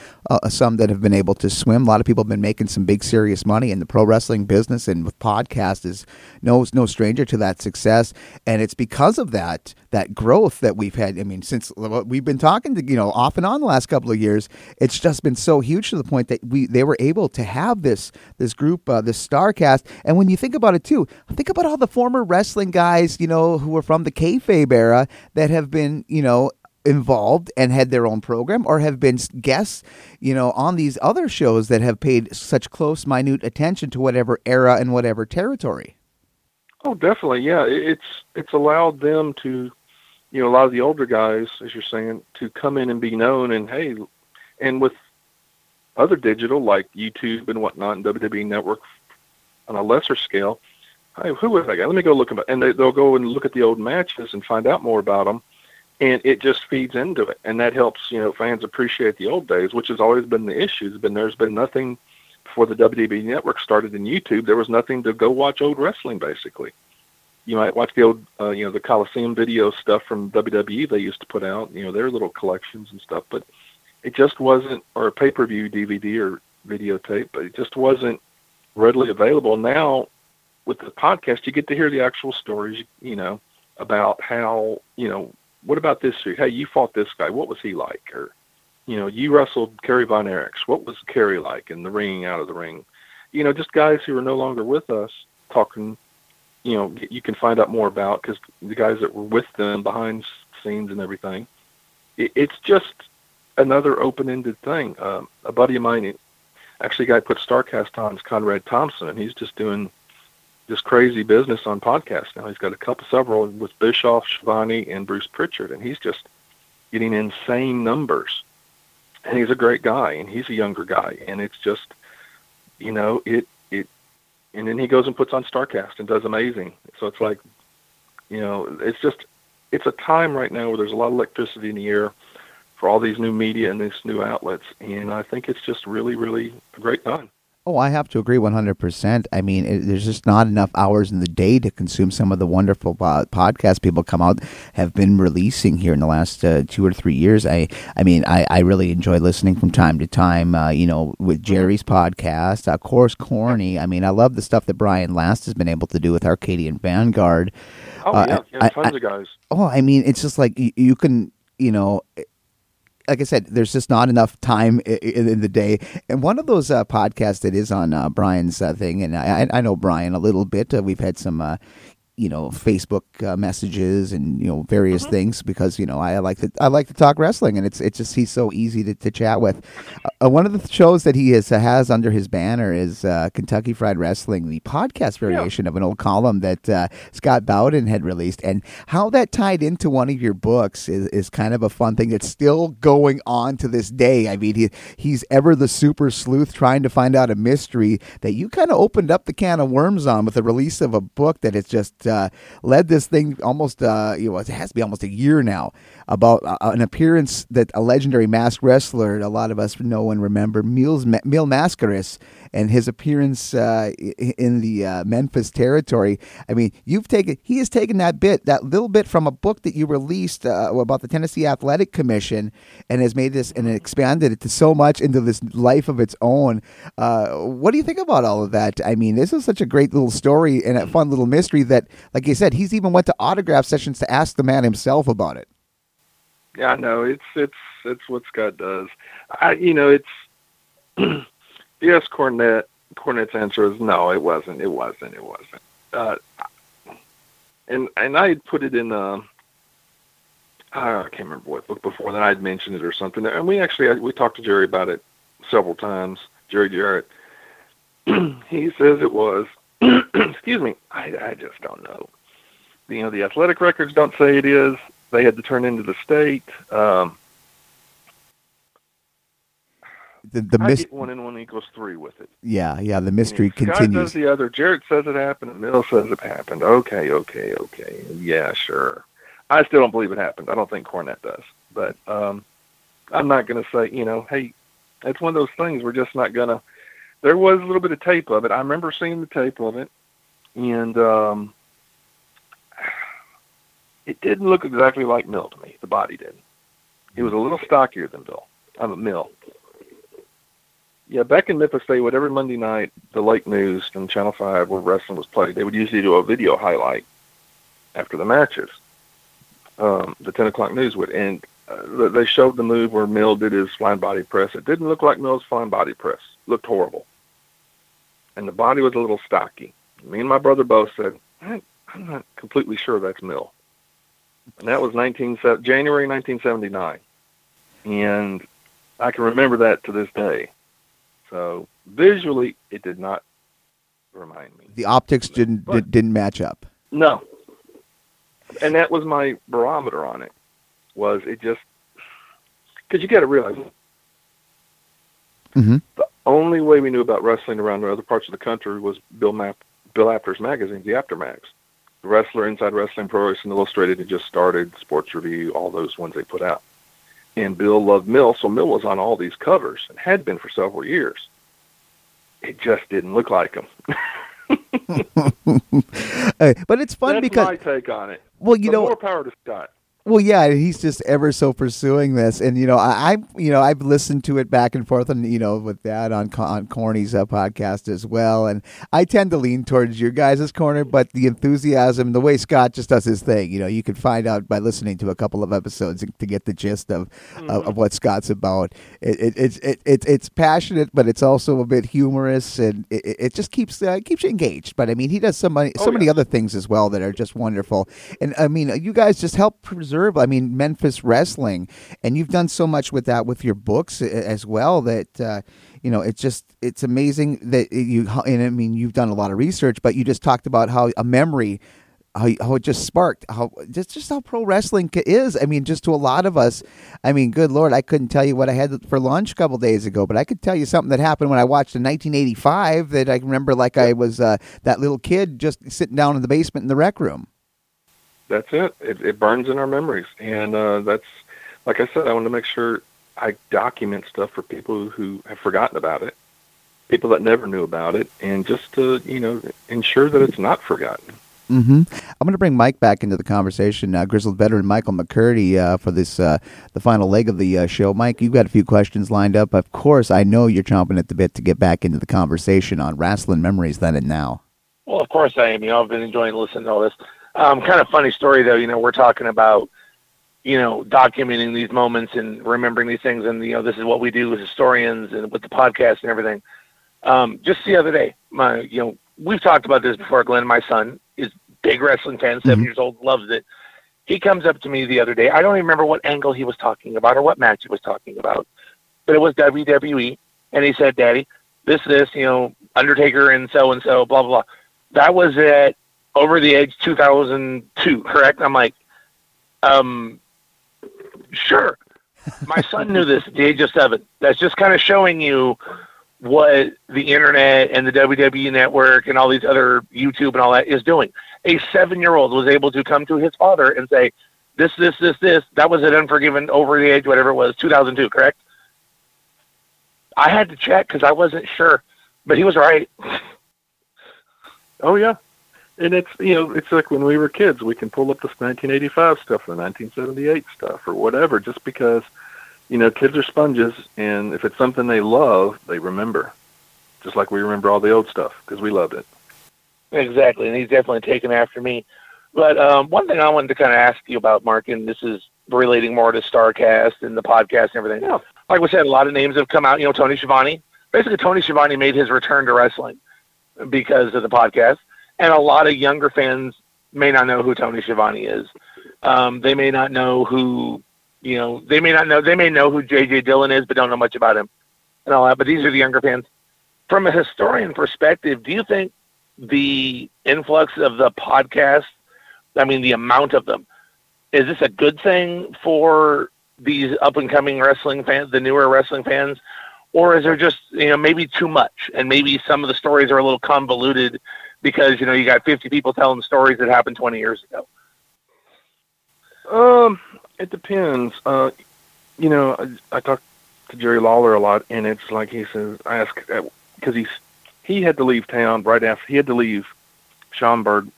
some that have been able to swim. A lot of people have been making some big serious money in the pro wrestling business, and with podcast is no no stranger to that success. And it's because of that that growth that we've had. I mean, since we've been talking to you know off and on the last couple of years, it's just been so huge to the point that we they were able to have this this group, uh, this Starrcast. And when you think about it too, think about all the former wrestling guys, you know, who were from the kayfabe era that have been, you know, involved and had their own program or have been guests, you know, on these other shows that have paid such close, minute attention to whatever era and whatever territory. Oh, definitely. Yeah, it's it's allowed them to, you know, a lot of the older guys, as you're saying, to come in and be known. And hey, and with other digital like YouTube and whatnot, and WWE Network on a lesser scale, hey, who was that guy? Let me go look about. And they, they'll go and look at the old matches and find out more about them and it just feeds into it, and that helps you know fans appreciate the old days, which has always been the issue. There's been there's been nothing before the WWE Network started in YouTube. There was nothing to go watch old wrestling basically. You might watch the old uh, you know the Coliseum video stuff from WWE they used to put out, you know their little collections and stuff, but it just wasn't or a pay per view DVD or videotape, but it just wasn't readily available. Now with the podcast, you get to hear the actual stories, you know, about how you know what about this? Hey, you fought this guy. What was he like? Or, you know, you wrestled Kerry Von Erichs. What was Kerry like in the ring, out of the ring? You know, just guys who are no longer with us talking. You know, you can find out more about because the guys that were with them behind scenes and everything. It, it's just another open-ended thing. Um, a buddy of mine, actually, a guy put Starrcast on is Conrad Thompson, and he's just doing this crazy business on podcasts now. He's got a couple, several with Bischoff, Schiavone, and Bruce Pritchard, and he's just getting insane numbers. And he's a great guy, and he's a younger guy, and it's just, you know, it it, and then he goes and puts on Starrcast and does amazing. So it's like, you know, it's just, it's a time right now where there's a lot of electricity in the air for all these new media and these new outlets, and I think it's just really, really a great time. Oh, I have to agree 100%. I mean, it, there's just not enough hours in the day to consume some of the wonderful uh, podcasts people come out have been releasing here in the last uh, two or three years. I I mean, I, I really enjoy listening from time to time, uh, you know, with Jerry's podcast, of course, Corny. I mean, I love the stuff that Brian Last has been able to do with Arcadian Vanguard. Oh, yeah, yeah tons I, of guys. Oh, I mean, it's just like you, you can, you know, like I said, there's just not enough time in, the day. And one of those uh, podcasts that is on uh, Brian's uh, thing, and I, I know Brian a little bit. Uh, we've had some uh, you know Facebook uh, messages and you know various mm-hmm. things because you know I like to I like to talk wrestling and it's it's just he's so easy to, to chat with. Uh, one of the shows that he is, has under his banner is uh, Kentucky Fried Wrestling, the podcast variation yeah. of an old column that uh, Scott Bowden had released, and how that tied into one of your books is, is kind of a fun thing that's still going on to this day. I mean, he he's ever the super sleuth trying to find out a mystery that you kind of opened up the can of worms on with the release of a book that it's just uh, led this thing almost, uh, you know, it has to be almost a year now about uh, an appearance that a legendary masked wrestler, a lot of us know and remember, Mil Mascaras, and his appearance uh, in the uh, Memphis territory. I mean, you've taken, he has taken that bit, that little bit from a book that you released uh, about the Tennessee Athletic Commission and has made this and expanded it to so much into this life of its own. Uh, what do you think about all of that? I mean, this is such a great little story and a fun little mystery that, like you said, he's even went to autograph sessions to ask the man himself about it. Yeah, I know it's it's it's what Scott does. I you know it's yes, Cornette. Cornette's answer is no. It wasn't. It wasn't. It wasn't. Uh, and and I put it in. Uh, I can't remember what book before that I'd mentioned it or something. And we actually we talked to Jerry about it several times. Jerry Jarrett. he says it was. excuse me. I I just don't know. You know the athletic records don't say it is. They had to turn into the state. Um, the the I get one and one equals three with it. Yeah, yeah. The mystery I mean, continues. does the other. Jarrett says it happened, and Mil says it happened. Okay, okay, okay. Yeah, sure. I still don't believe it happened. I don't think Cornette does, but um, I'm not going to say. You know, hey, it's one of those things. We're just not going to. There was a little bit of tape of it. I remember seeing the tape of it, and um, it didn't look exactly like Mil to me. The body didn't. He was a little stockier than Bill. I'm a Mil. Yeah, back in Memphis, they would every Monday night, the Lake News and Channel Five, where wrestling was played, they would usually do a video highlight after the matches. Um, the ten o'clock news would, and uh, they showed the move where Mil did his flying body press. It didn't look like Mil's flying body press. looked horrible, and the body was a little stocky. Me and my brother both said, I'm not completely sure that's Mill. And that was 19, January 1979. And I can remember that to this day. So visually, it did not remind me. The optics didn't but, didn't match up. No, and that was my barometer on it. Was it just because you got to realize mm-hmm. the only way we knew about wrestling around other parts of the country was Bill Map, Bill Apter's magazines, the Apter mags. The Wrestler, Inside Wrestling, Pro Wrestling Illustrated had just started, Sports Review, all those ones they put out. And Bill loved Mil, so Mil was on all these covers and had been for several years. It just didn't look like him. hey, but it's fun That's because my take on it. Well, you but know, more power to Scott. Well, yeah, he's just ever so pursuing this, and you know, I, I, you know, I've listened to it back and forth, and you know, with that on on Corny's uh, podcast as well, and I tend to lean towards your guys' corner, but the enthusiasm, the way Scott just does his thing, you know, you can find out by listening to a couple of episodes to get the gist of mm-hmm. of, of, what Scott's about. It, it, it's it, it, it's passionate, but it's also a bit humorous, and it, it just keeps uh, keeps you engaged. But I mean, he does so many so oh, many other things as well that are just wonderful, and I mean, you guys just help preserve preserve. I mean, Memphis wrestling, and you've done so much with that with your books as well. That uh, you know, it's just it's amazing that you. And I mean, you've done a lot of research, but you just talked about how a memory how, how it just sparked how just just how pro wrestling is. I mean, just to a lot of us. I mean, good lord, I couldn't tell you what I had for lunch a couple days ago, but I could tell you something that happened when I watched in 1985 that I remember like I was uh, that little kid just sitting down in the basement in the rec room that's it. It, it burns in our memories, and uh, that's like I said. I want to make sure I document stuff for people who have forgotten about it, people that never knew about it, and just to you know ensure that it's not forgotten. Mm-hmm. I'm going to bring Mike back into the conversation. Uh, grizzled veteran Michael McCurdy uh, for this uh, the final leg of the uh, show. Mike, you've got a few questions lined up. Of course, I know you're chomping at the bit to get back into the conversation on wrestling memories then and now. Well, of course I am. You know, I've been enjoying listening to all this. Um, kind of funny story though. You know, we're talking about you know documenting these moments and remembering these things, and you know this is what we do as historians and with the podcast and everything. Um, just the other day, my you know we've talked about this before. Glen, my son, is big wrestling fan, 7 mm-hmm. years old, loves it. He comes up to me the other day. I don't even remember what angle he was talking about or what match he was talking about, but it was WWE, and he said, "Daddy, this, this, you know, Undertaker and so and so, blah blah blah." That was at over the Edge 2002, correct? I'm like, um, sure. My son knew this at the age of seven. That's just kind of showing you what the internet and the WWE network and all these other YouTube and all that is doing. A seven year old was able to come to his father and say, this, this, this, this. That was an Unforgiven over the age, whatever it was, 2002, correct? I had to check because I wasn't sure, but he was right. Oh, yeah and it's you know it's like when we were kids we can pull up this 1985 stuff or 1978 stuff or whatever just because you know kids are sponges and if it's something they love they remember just like we remember all the old stuff because we loved it exactly and he's definitely taken after me but um, one thing i wanted to kind of ask you about mark and this is relating more to Starrcast and the podcast and everything yeah. like we said a lot of names have come out you know tony Schiavone. basically tony Schiavone made his return to wrestling because of the podcast and a lot of younger fans may not know who Tony Schiavone is. Um, they may not know who, you know, they may not know, they may know who J.J. Dillon is, but don't know much about him and all that. But these are the younger fans. From a historian perspective, do you think the influx of the podcast, I mean, the amount of them, is this a good thing for these up and coming wrestling fans, the newer wrestling fans? Or is there just, you know, maybe too much and maybe some of the stories are a little convoluted because you know you got 50 people telling stories that happened 20 years ago? Um, it depends. Uh, you know, I, I talk to Jerry Lawler a lot, and it's like he says, I ask because uh, he's he had to leave town right after he had to leave Schaumburg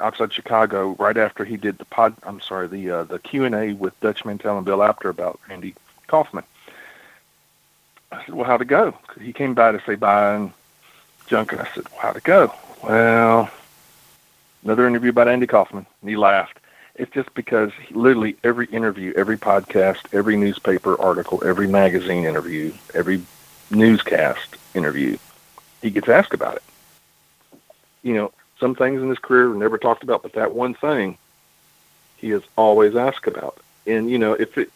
outside Chicago right after he did the pod. I'm sorry, the uh, the Q and A with Dutch Mantell and Bill Apter about Andy Kaufman. I said, "Well, how'd it go?" He came by to say bye and junk, and I said, well, "How'd it go?" Well, another interview about Andy Kaufman. And he laughed. It's just because literally every interview, every podcast, every newspaper article, every magazine interview, every newscast interview, he gets asked about it. You know, some things in his career were never talked about, but that one thing he is always asked about. And you know, if it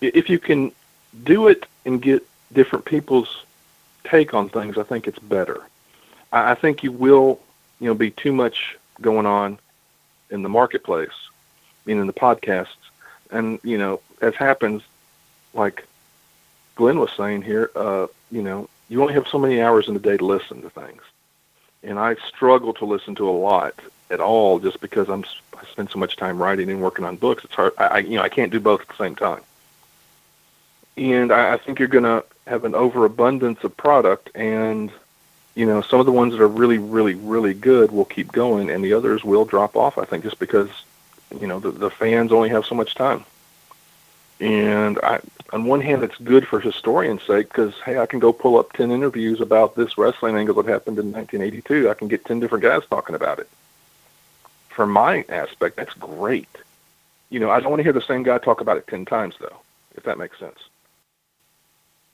if you can do it and get different people's take on things, I think it's better. I, I think you will, you know, be too much going on in the marketplace, meaning in the podcasts, and you know, as happens, like Glen was saying here, uh, you know, you only have so many hours in the day to listen to things, and I struggle to listen to a lot at all just because I'm I spend so much time writing and working on books. It's hard. I you know I can't do both at the same time, and I, I think you're going to have an overabundance of product, and you know some of the ones that are really really really good will keep going, and the others will drop off. I think just because you know the the fans only have so much time. And I, on one hand, it's good for historians' sake because hey, I can go pull up ten interviews about this wrestling angle that happened in 1982. I can get ten different guys talking about it. From my aspect, that's great. You know, I don't want to hear the same guy talk about it ten times, though. If that makes sense.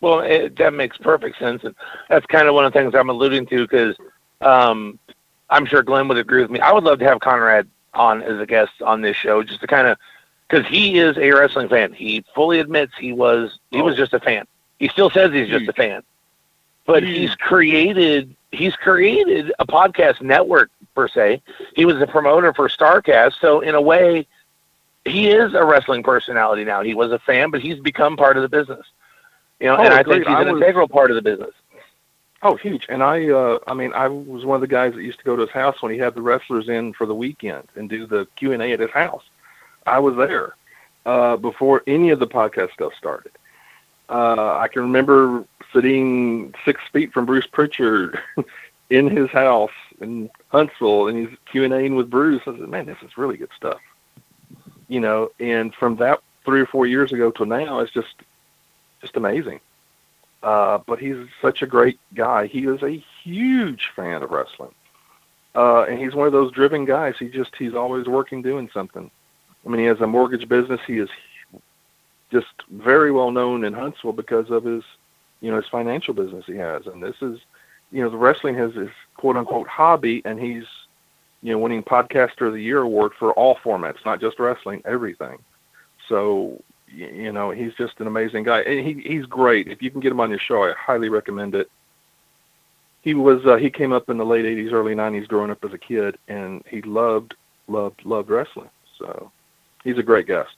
Well, it, that makes perfect sense, and that's kind of one of the things I'm alluding to because um, I'm sure Glen would agree with me. I would love to have Conrad on as a guest on this show, just to kind of because he is a wrestling fan. He fully admits he was he oh. was just a fan. He still says he's just a fan, but he's created he's created a podcast network per se. He was a promoter for Starrcast, so in a way, he is a wrestling personality now. He was a fan, but he's become part of the business. You know, oh, and I think he's an was, integral part of the business. Oh, huge! And I, uh, I mean, I was one of the guys that used to go to his house when he had the wrestlers in for the weekend and do the Q and A at his house. I was there uh, before any of the podcast stuff started. Uh, I can remember sitting six feet from Bruce Pritchard in his house in Huntsville, and he's Q and Aing with Bruce. I said, "Man, this is really good stuff." You know, and from that three or four years ago till now, it's just just amazing. Uh, but he's such a great guy. He is a huge fan of wrestling, uh, and he's one of those driven guys. He just he's always working, doing something. I mean, he has a mortgage business. He is just very well known in Huntsville because of his, you know, his financial business he has. And this is, you know, the wrestling has his quote unquote hobby, and he's, you know, winning Podcaster of the Year award for all formats, not just wrestling, everything. So, you know, he's just an amazing guy, and he he's great. If you can get him on your show, I highly recommend it. He was uh, he came up in the late '80s, early '90s, growing up as a kid, and he loved loved loved wrestling. So he's a great guest.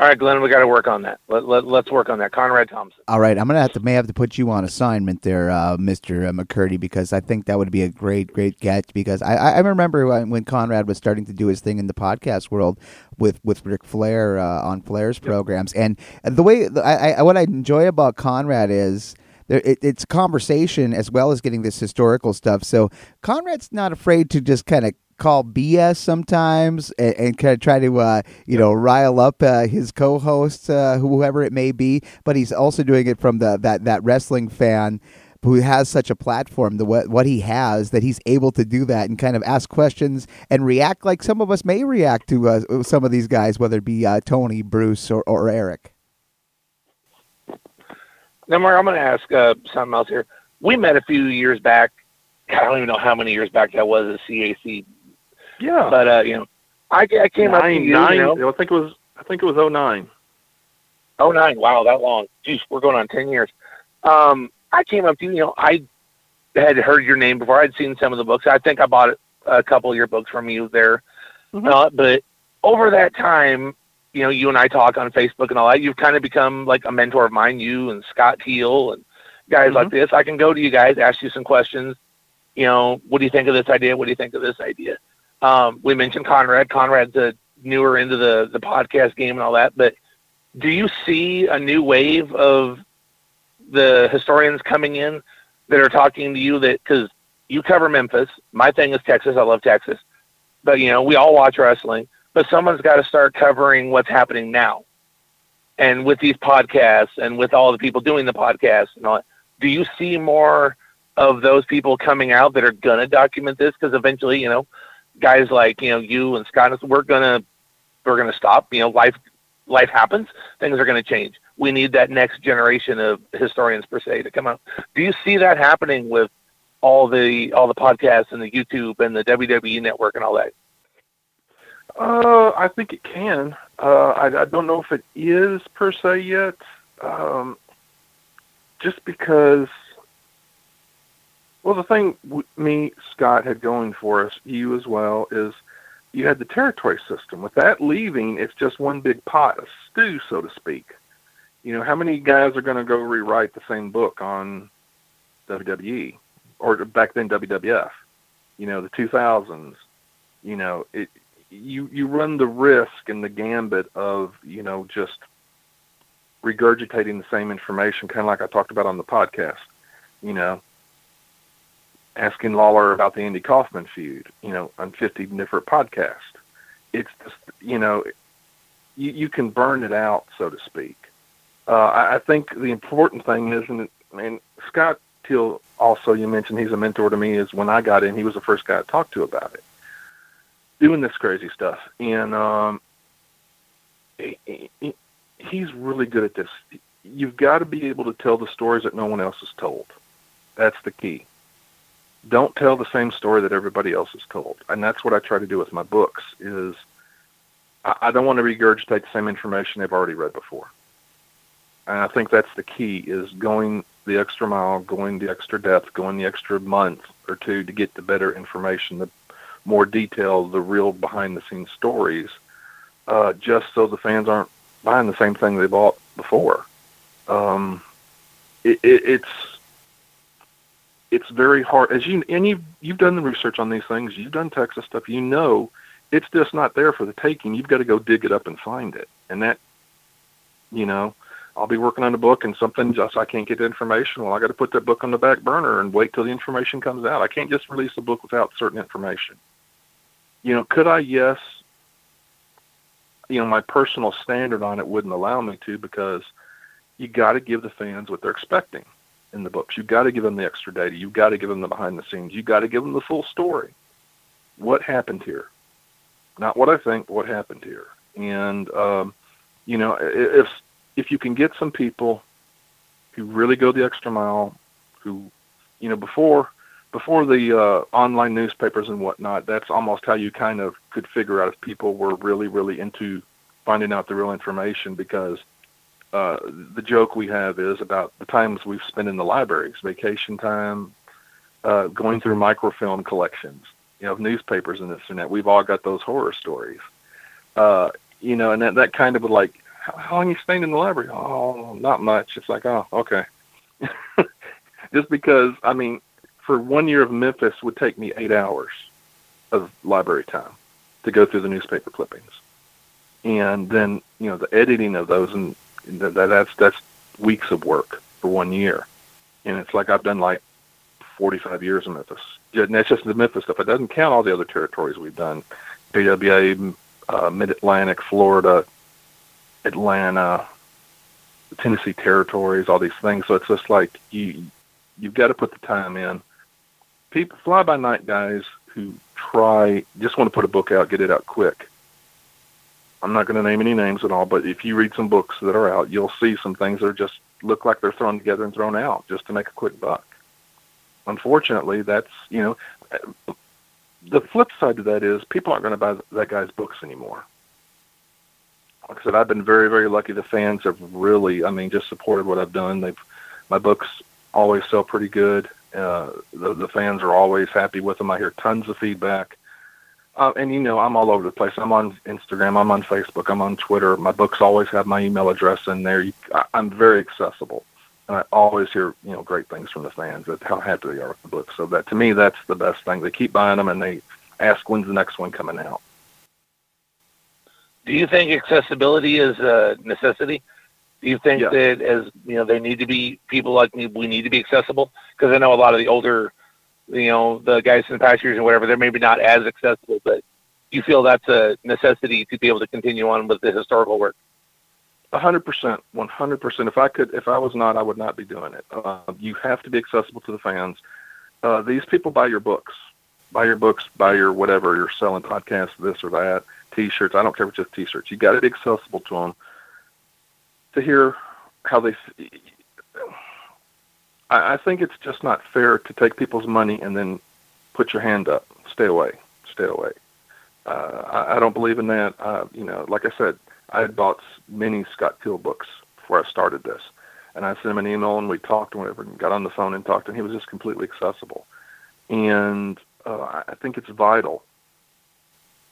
All right, Glen, we got to work on that. Let, let, let's work on that. Conrad Thompson. All right, I'm gonna have to may have to put you on assignment there, uh, Mister uh, McCurdy, because I think that would be a great, great catch. Because I, I remember when, when Conrad was starting to do his thing in the podcast world with with Ric Flair uh, on Flair's programs, and the way I, I what I enjoy about Conrad is. There, it, it's conversation as well as getting this historical stuff. So Conrad's not afraid to just kind of call BS sometimes and, and kind of try to uh, you know rile up uh, his co-hosts, uh, whoever it may be. But he's also doing it from the that that wrestling fan who has such a platform, the what, what he has, that he's able to do that and kind of ask questions and react like some of us may react to uh, some of these guys, whether it be uh, Tony, Bruce, or, or Eric. Now, Mark, I'm going to ask uh, something else here. We met a few years back. I don't even know how many years back that was at CAC yeah. But uh, you know, I, I came nine, up to you. Nine, you know, I think it was. I think it was oh nine. Oh nine. Wow, that long. Geez, we're going on ten years. Um, I came up to you. You know, I had heard your name before. I'd seen some of the books. I think I bought a couple of your books from you there. Mm-hmm. Uh, but over that time, you know, you and I talk on Facebook and all that. You've kind of become like a mentor of mine. You and Scott Teal and guys mm-hmm. like this. I can go to you guys, ask you some questions. You know, what do you think of this idea? What do you think of this idea? Um, we mentioned Conrad. Conrad's a newer into the the podcast game and all that, but do you see a new wave of the historians coming in that are talking to you that because you cover Memphis, my thing is Texas. I love Texas, but you know we all watch wrestling. But someone's got to start covering what's happening now, and with these podcasts and with all the people doing the podcasts and all that, do you see more of those people coming out that are gonna document this? Because eventually, you know, guys like you know you and Scott, we're gonna we're gonna stop. You know, life life happens. Things are gonna change. we need that next generation of historians per se to come out. Do you see that happening with all the all the podcasts and the YouTube and the WWE network and all that? Uh, I think it can. Uh, I, I don't know if it is per se yet. Um, just because, well, the thing me Scott had going for us, you as well, is you had the territory system. With that leaving, it's just one big pot of stew, so to speak. You know, how many guys are going to go rewrite the same book on WWE or back then WWF? You know, the 2000s. You know, it you you run the risk and the gambit of you know just regurgitating the same information, kind of like I talked about on the podcast. You know, asking Lawler about the Andy Kaufman feud. You know, on fifty different podcasts. It's just you know, you you can burn it out, so to speak. Uh, I, I think the important thing is, and, and Scott Teal also you mentioned he's a mentor to me. Is when I got in, he was the first guy I talked to about it doing this crazy stuff, and um, he, he, he's really good at this. You've got to be able to tell the stories that no one else has told. That's the key. Don't tell the same story that everybody else has told, and that's what I try to do with my books. Is I, I don't want to regurgitate the same information they've already read before, and I think that's the key: is going the extra mile, going the extra depth, going the extra month or two to get the better information, the more detail, the real behind the scenes stories, uh, just so the fans aren't buying the same thing they bought before. Um, it, it, it's it's very hard as you and you've you've done the research on these things. You've done Texas stuff. You know, it's just not there for the taking. You've got to go dig it up and find it. And that, you know, I'll be working on a book and something just I can't get the information. Well, I got to put that book on the back burner and wait till the information comes out. I can't just release a book without certain information you know, could I? Yes. You know, my personal standard on it wouldn't allow me to because you got to give the fans what they're expecting in the books. You've got to give them the extra data. You've got to give them the behind the scenes. You've got to give them the full story. What happened here? Not what I think, what happened here. And um, you know, if if you can get some people who really go the extra mile, who you know, before before the uh, online newspapers and whatnot, that's almost how you kind of could figure out if people were really, really into finding out the real information because uh, the joke we have is about the times we've spent in the libraries, vacation time, uh, going through microfilm collections, you know, newspapers and this and that. We've all got those horror stories, uh, you know, and that that kind of would like, how, how long you staying in the library? Oh, not much. It's like, oh, okay. Just because, I mean, for one year of Memphis would take me eight hours of library time to go through the newspaper clippings, and then you know the editing of those, and that's that's weeks of work for one year, and it's like I've done like 45 years in Memphis. And that's just the Memphis stuff. It doesn't count all the other territories we've done, PWA, uh, Mid Atlantic, Florida, Atlanta, Tennessee territories, all these things. So it's just like you you've got to put the time in people fly by night guys who try just want to put a book out, get it out quick. I'm not going to name any names at all, but if you read some books that are out, you'll see some things that are just look like they're thrown together and thrown out just to make a quick buck. Unfortunately, that's you know, the flip side to that is people aren't going to buy that guy's books anymore. Like I said, I've been very, very lucky. The fans have really, I mean, just supported what I've done. They've, my books always sell pretty good. Uh, the, the fans are always happy with them. I hear tons of feedback. Uh, and you know, I'm all over the place. I'm on Instagram. I'm on Facebook. I'm on Twitter. My books always have my email address in there. You, I, I'm very accessible, and I always hear you know great things from the fans that how happy they are with the books. So that to me, that's the best thing. They keep buying them, and they ask when's the next one coming out. Do you think accessibility is a necessity? Do you think that as you know, there need to be people like me. We need to be accessible because I know a lot of the older, you know, the guys in the past years and whatever. They're maybe not as accessible, but you feel that's a necessity to be able to continue on with the historical work? A hundred percent, one hundred percent. If I could, if I was not, I would not be doing it. Uh, you have to be accessible to the fans. Uh, these people buy your books, buy your books, buy your whatever you're selling, podcasts, this or that, T-shirts. I don't care if it's just T-shirts. You got to be accessible to them to hear how they. I, I think it's just not fair to take people's money and then put your hand up. Stay away. Stay away. Uh, I, I don't believe in that. Uh, you know, like I said, I had bought many Scott Teal books before I started this, and I sent him an email and we talked and whatever, and got on the phone and talked, and he was just completely accessible. And uh, I think it's vital.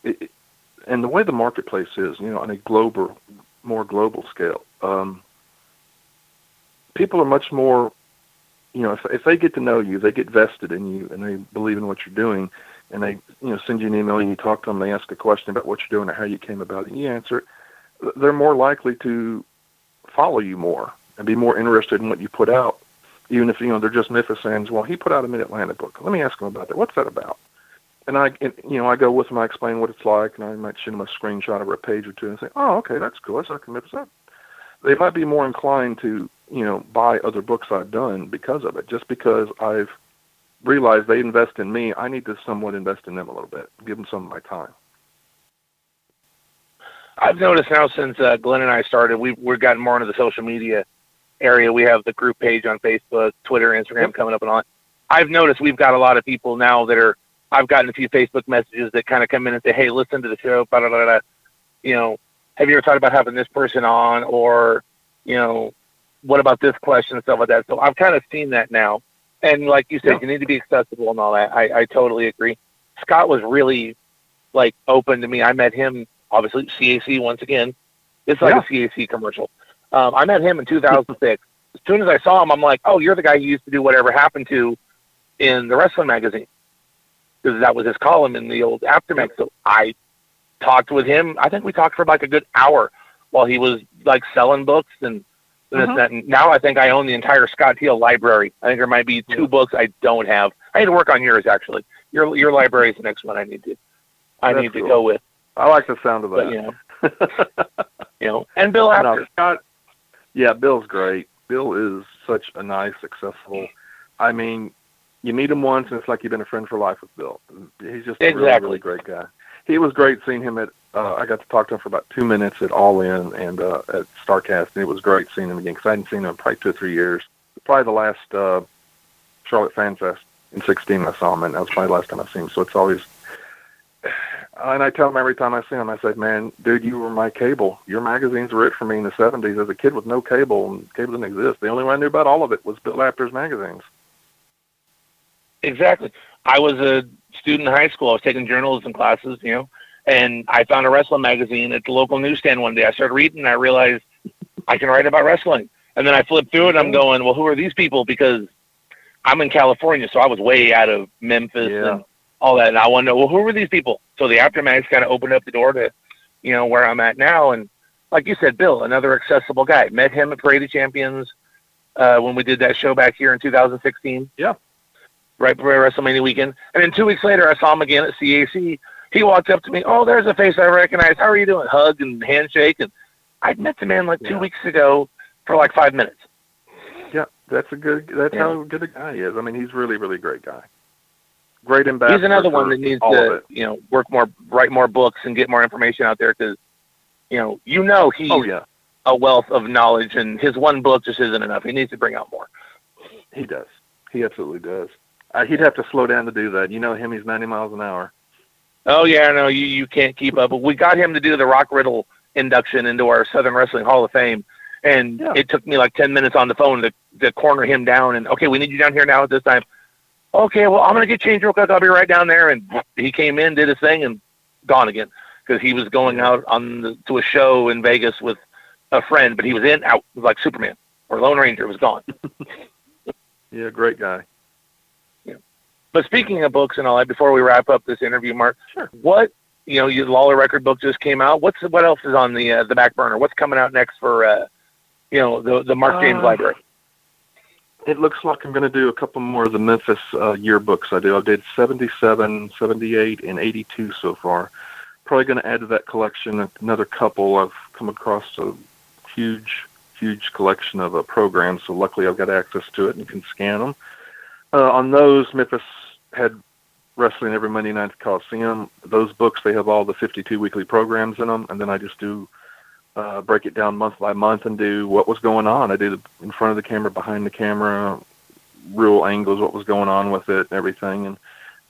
It, it, and the way the marketplace is, you know, on a global, more global scale, um, people are much more, you know, if, if they get to know you, they get vested in you, and they believe in what you're doing, and they, you know, send you an email and you talk to them, they ask a question about what you're doing or how you came about it, and you answer it. They're more likely to follow you more and be more interested in what you put out, even if you know they're just Memphis fans. Well, he put out a Mid Atlantic book. Let me ask him about that. What's that about? And I, and, you know, I go with him. I explain what it's like, and I might send him a screenshot of a page or two, and say, "Oh, okay, that's cool. That's like Memphis." They might be more inclined to, you know, buy other books I've done because of it, just because I've realized they invest in me. I need to somewhat invest in them a little bit, give them some of my time. I've noticed now since uh, Glen and I started, we've we've gotten more into the social media area. We have the group page on Facebook, Twitter, Instagram yep. coming up and on. I've noticed we've got a lot of people now that are. I've gotten a few Facebook messages that kind of come in and say, "Hey, listen to the show." Blah, blah, blah, blah. You know, have you ever thought about having this person on, or you know, what about this question and stuff like that? So I've kind of seen that now. And like you said, yeah. you need to be accessible and all that. I, I totally agree. Scott was really like open to me. I met him obviously CAC once again. It's like yeah. a CAC commercial. Um, I met him in 2006. as soon as I saw him, I'm like, oh, you're the guy who used to do whatever happened to in the wrestling magazine because that was his column in the old Apter mags. So I talked with him. I think we talked for like a good hour while he was like selling books and this uh-huh. And now I think I own the entire Scott Teal library. I think there might be two yeah. books I don't have. I need to work on yours actually. Your your library is the next one I need to I That's need cool. to go with. I like the sound of that. But, you know, you know, and Bill Apter. No, Scott, yeah, Bill's great. Bill is such a nice, accessible. I mean, you meet him once, and it's like you've been a friend for life with Bill. He's just a really, really great guy. He was great seeing him at. Uh, I got to talk to him for about two minutes at All In and uh, at Starrcast, and it was great seeing him again because I hadn't seen him in probably two or three years. Probably the last uh, Charlotte Fan Fest in '16 I saw him, and that was probably the last time I've seen him. So it's always and I tell him every time I see him, I say, "Man, dude, you were my cable. Your magazines were it for me in the '70s as a kid with no cable, and cable didn't exist. The only way I knew about all of it was Bill Apter's magazines." Exactly. I was a student in high school. I was taking journalism classes, you know, and I found a wrestling magazine at the local newsstand one day. I started reading, and I realized I can write about wrestling. And then I flipped through it, and I'm going, "Well, who are these people?" Because I'm in California, so I was way out of Memphis yeah. and all that. And I want to know, well, who were these people? So the Apter mags kind of opened up the door to, you know, where I'm at now. And like you said, Bill, another accessible guy. Met him at Parade of Champions uh, when we did that show back here in 2016. Yeah. Right before WrestleMania weekend. And then two weeks later, I saw him again at CAC. He walked up to me. Oh, there's a face I recognize. How are you doing? Hug and handshake. And I'd met the man like two yeah. weeks ago for like five minutes. Yeah, that's a good. That's yeah. how good a guy he is. I mean, he's really, really great guy great ambassador. He's another one that needs to, you know, work more, write more books, and get more information out there because, you know, you know he's oh, yeah. a wealth of knowledge, and his one book just isn't enough. He needs to bring out more. He does. He absolutely does. Uh, he'd have to slow down to do that. You know him; he's ninety miles an hour. Oh yeah, no, you you can't keep up. But we got him to do the Rock Riddle induction into our Southern Wrestling Hall of Fame, and yeah. it took me like ten minutes on the phone to to corner him down. And okay, we need you down here now at this time okay, well, I'm going to get changed real quick. I'll be right down there. And he came in, did his thing, and gone again because he was going out on the, to a show in Vegas with a friend, but he was in, out, was like Superman or Lone Ranger, was gone. yeah, great guy. But speaking of books and all that, before we wrap up this interview, Mark, sure. what you know, your Lawler record book just came out. What's what else is on the uh, the back burner? What's coming out next for uh, you know the the Mark James uh, Library? it looks like I'm going to do a couple more of the Memphis uh, yearbooks I do. I did 77, 78, and 82 so far. Probably going to add to that collection another couple. I've come across a huge, huge collection of uh, programs, so luckily I've got access to it and can scan them. Uh, on those, Memphis had wrestling every Monday night at the Coliseum. Those books, they have all the 52 weekly programs in them, and then I just do uh, break it down month by month and do what was going on. I do the in front of the camera, behind the camera, real angles, what was going on with it, and everything. And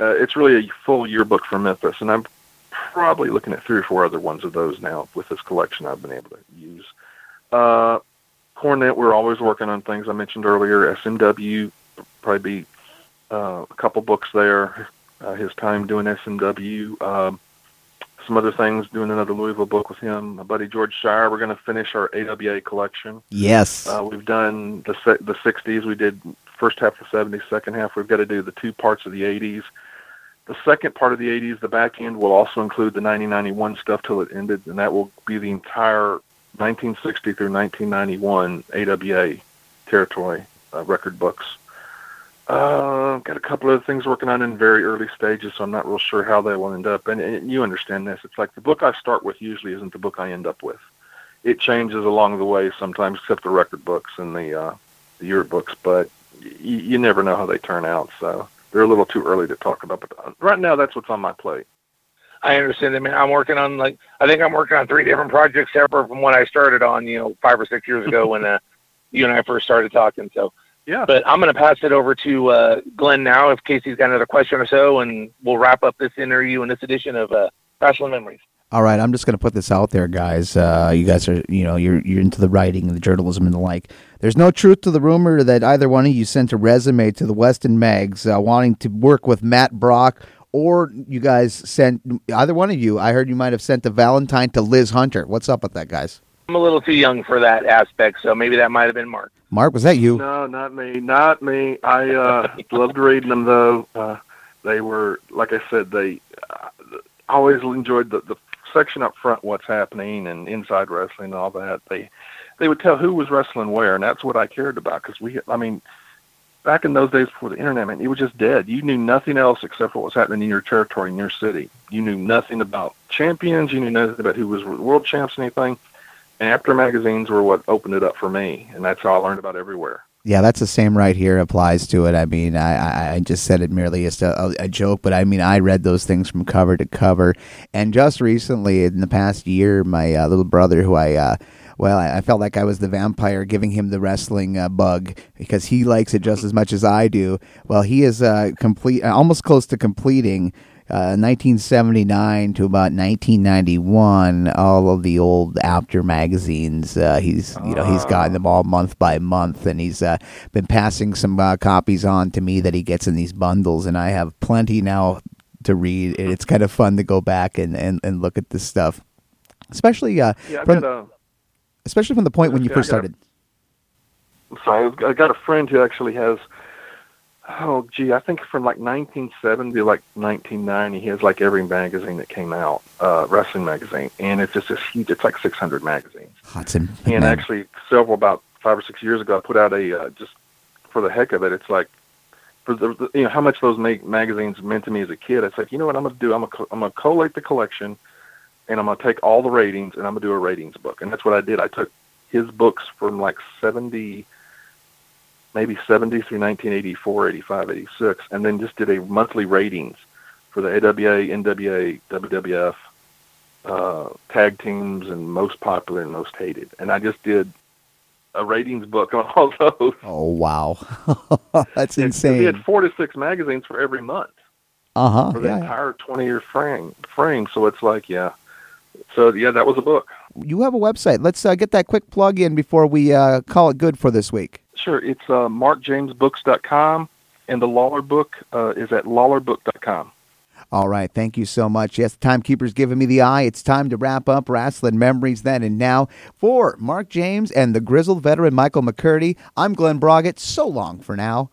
uh, it's really a full yearbook for Memphis, and I'm probably looking at three or four other ones of those now with this collection I've been able to use. Uh, Cornette, we're always working on things I mentioned earlier. SMW, probably be uh, a couple books there. Uh, his time doing SMW. Um, some other things, doing another Louisville book with him. My buddy George Schire. We're going to finish our AWA collection. Yes. Uh, we've done the the 60s. We did first half of the 70s, second half. We've got to do the two parts of the 80s. The second part of the 80s, the back end, will also include the 1991 stuff till it ended, and that will be the entire 1960 through 1991 AWA territory uh, record books. Uh, got a couple of things working on in very early stages, so I'm not real sure how they will end up. And, and you understand this. It's like the book I start with usually isn't the book I end up with. It changes along the way sometimes, except the record books and the, uh, the year books, but y- you never know how they turn out. So they're a little too early to talk about. But uh, right now, that's what's on my plate. I understand. I mean, I'm working on like I think I'm working on three different projects separate from what I started on, you know, five or six years ago when uh, you and I first started talking. So yeah. But I'm going to pass it over to uh, Glen now, if Casey's got another question or so, and we'll wrap up this interview and this edition of uh, Wrestling Memories. All right, I'm just going to put this out there, guys. Uh, you guys are, you know, you're you're into the writing and the journalism and the like. There's no truth to the rumor that either one of you sent a resume to the Weston Mags uh, wanting to work with Matt Brock, or you guys sent either one of you. I heard you might have sent a Valentine to Liz Hunter. What's up with that, guys? I'm a little too young for that aspect, so maybe that might have been Mark. Mark, was that you? No, not me. Not me. I uh, loved reading them though. Uh, they were, like I said, they uh, always enjoyed the, the section up front, what's happening, and inside wrestling and all that. They they would tell who was wrestling where, and that's what I cared about. Because we, I mean, back in those days before the internet, man, it was just dead. You knew nothing else except what was happening in your territory, in your city. You knew nothing about champions. You knew nothing about who was world champs, anything and Apter magazines were what opened it up for me, and that's how I learned about everywhere. Yeah, that's the same right here applies to it. I mean, I, I just said it merely as a, a, joke, but I mean, I read those things from cover to cover. And just recently, in the past year, my uh, little brother, who I, uh, well, I, felt like I was the vampire giving him the wrestling uh, bug because he likes it just as much as I do. Well, he is uh, complete, almost close to completing 1979 uh, to about 1991, all of the old Apter magazines. Uh, he's you know he's gotten them all month by month, and he's uh, been passing some uh, copies on to me that he gets in these bundles, and I have plenty now to read. It's kind of fun to go back and, and, and look at this stuff, especially uh, yeah, from a, especially from the point when you first started. So I got a friend who actually has oh gee, I think from like 1970 to like 1990, he has like every magazine that came out, uh, wrestling magazine, and it's just this huge. It's like 600 magazines. That's in, and actually, several about five or six years ago, I put out a uh, just for the heck of it. It's like for the you know how much those mag- magazines meant to me as a kid. I said, you know what I'm gonna do? I'm gonna co- I'm gonna collate the collection, and I'm gonna take all the ratings, and I'm gonna do a ratings book. And that's what I did. I took his books from like 70 maybe 70 through 1984, 85, 86, and then just did a monthly ratings for the AWA, NWA, WWF, uh, tag teams, and most popular and most hated. And I just did a ratings book on all those. Oh wow, that's insane! We had four to six magazines for every month. Uh huh. For the yeah. entire twenty-year frame. Frame. So it's like, yeah. So yeah, that was a book. You have a website. Let's uh, get that quick plug in before we uh, call it good for this week. Sure. It's uh, markjamesbooks.com, and the Lawler book uh, is at lawlerbook.com. All right. Thank you so much. Yes, the timekeeper's giving me the eye. It's time to wrap up Wrestling Memories then and now. For Mark James and the grizzled veteran Michael McCurdy, I'm Glen Braget. So long for now.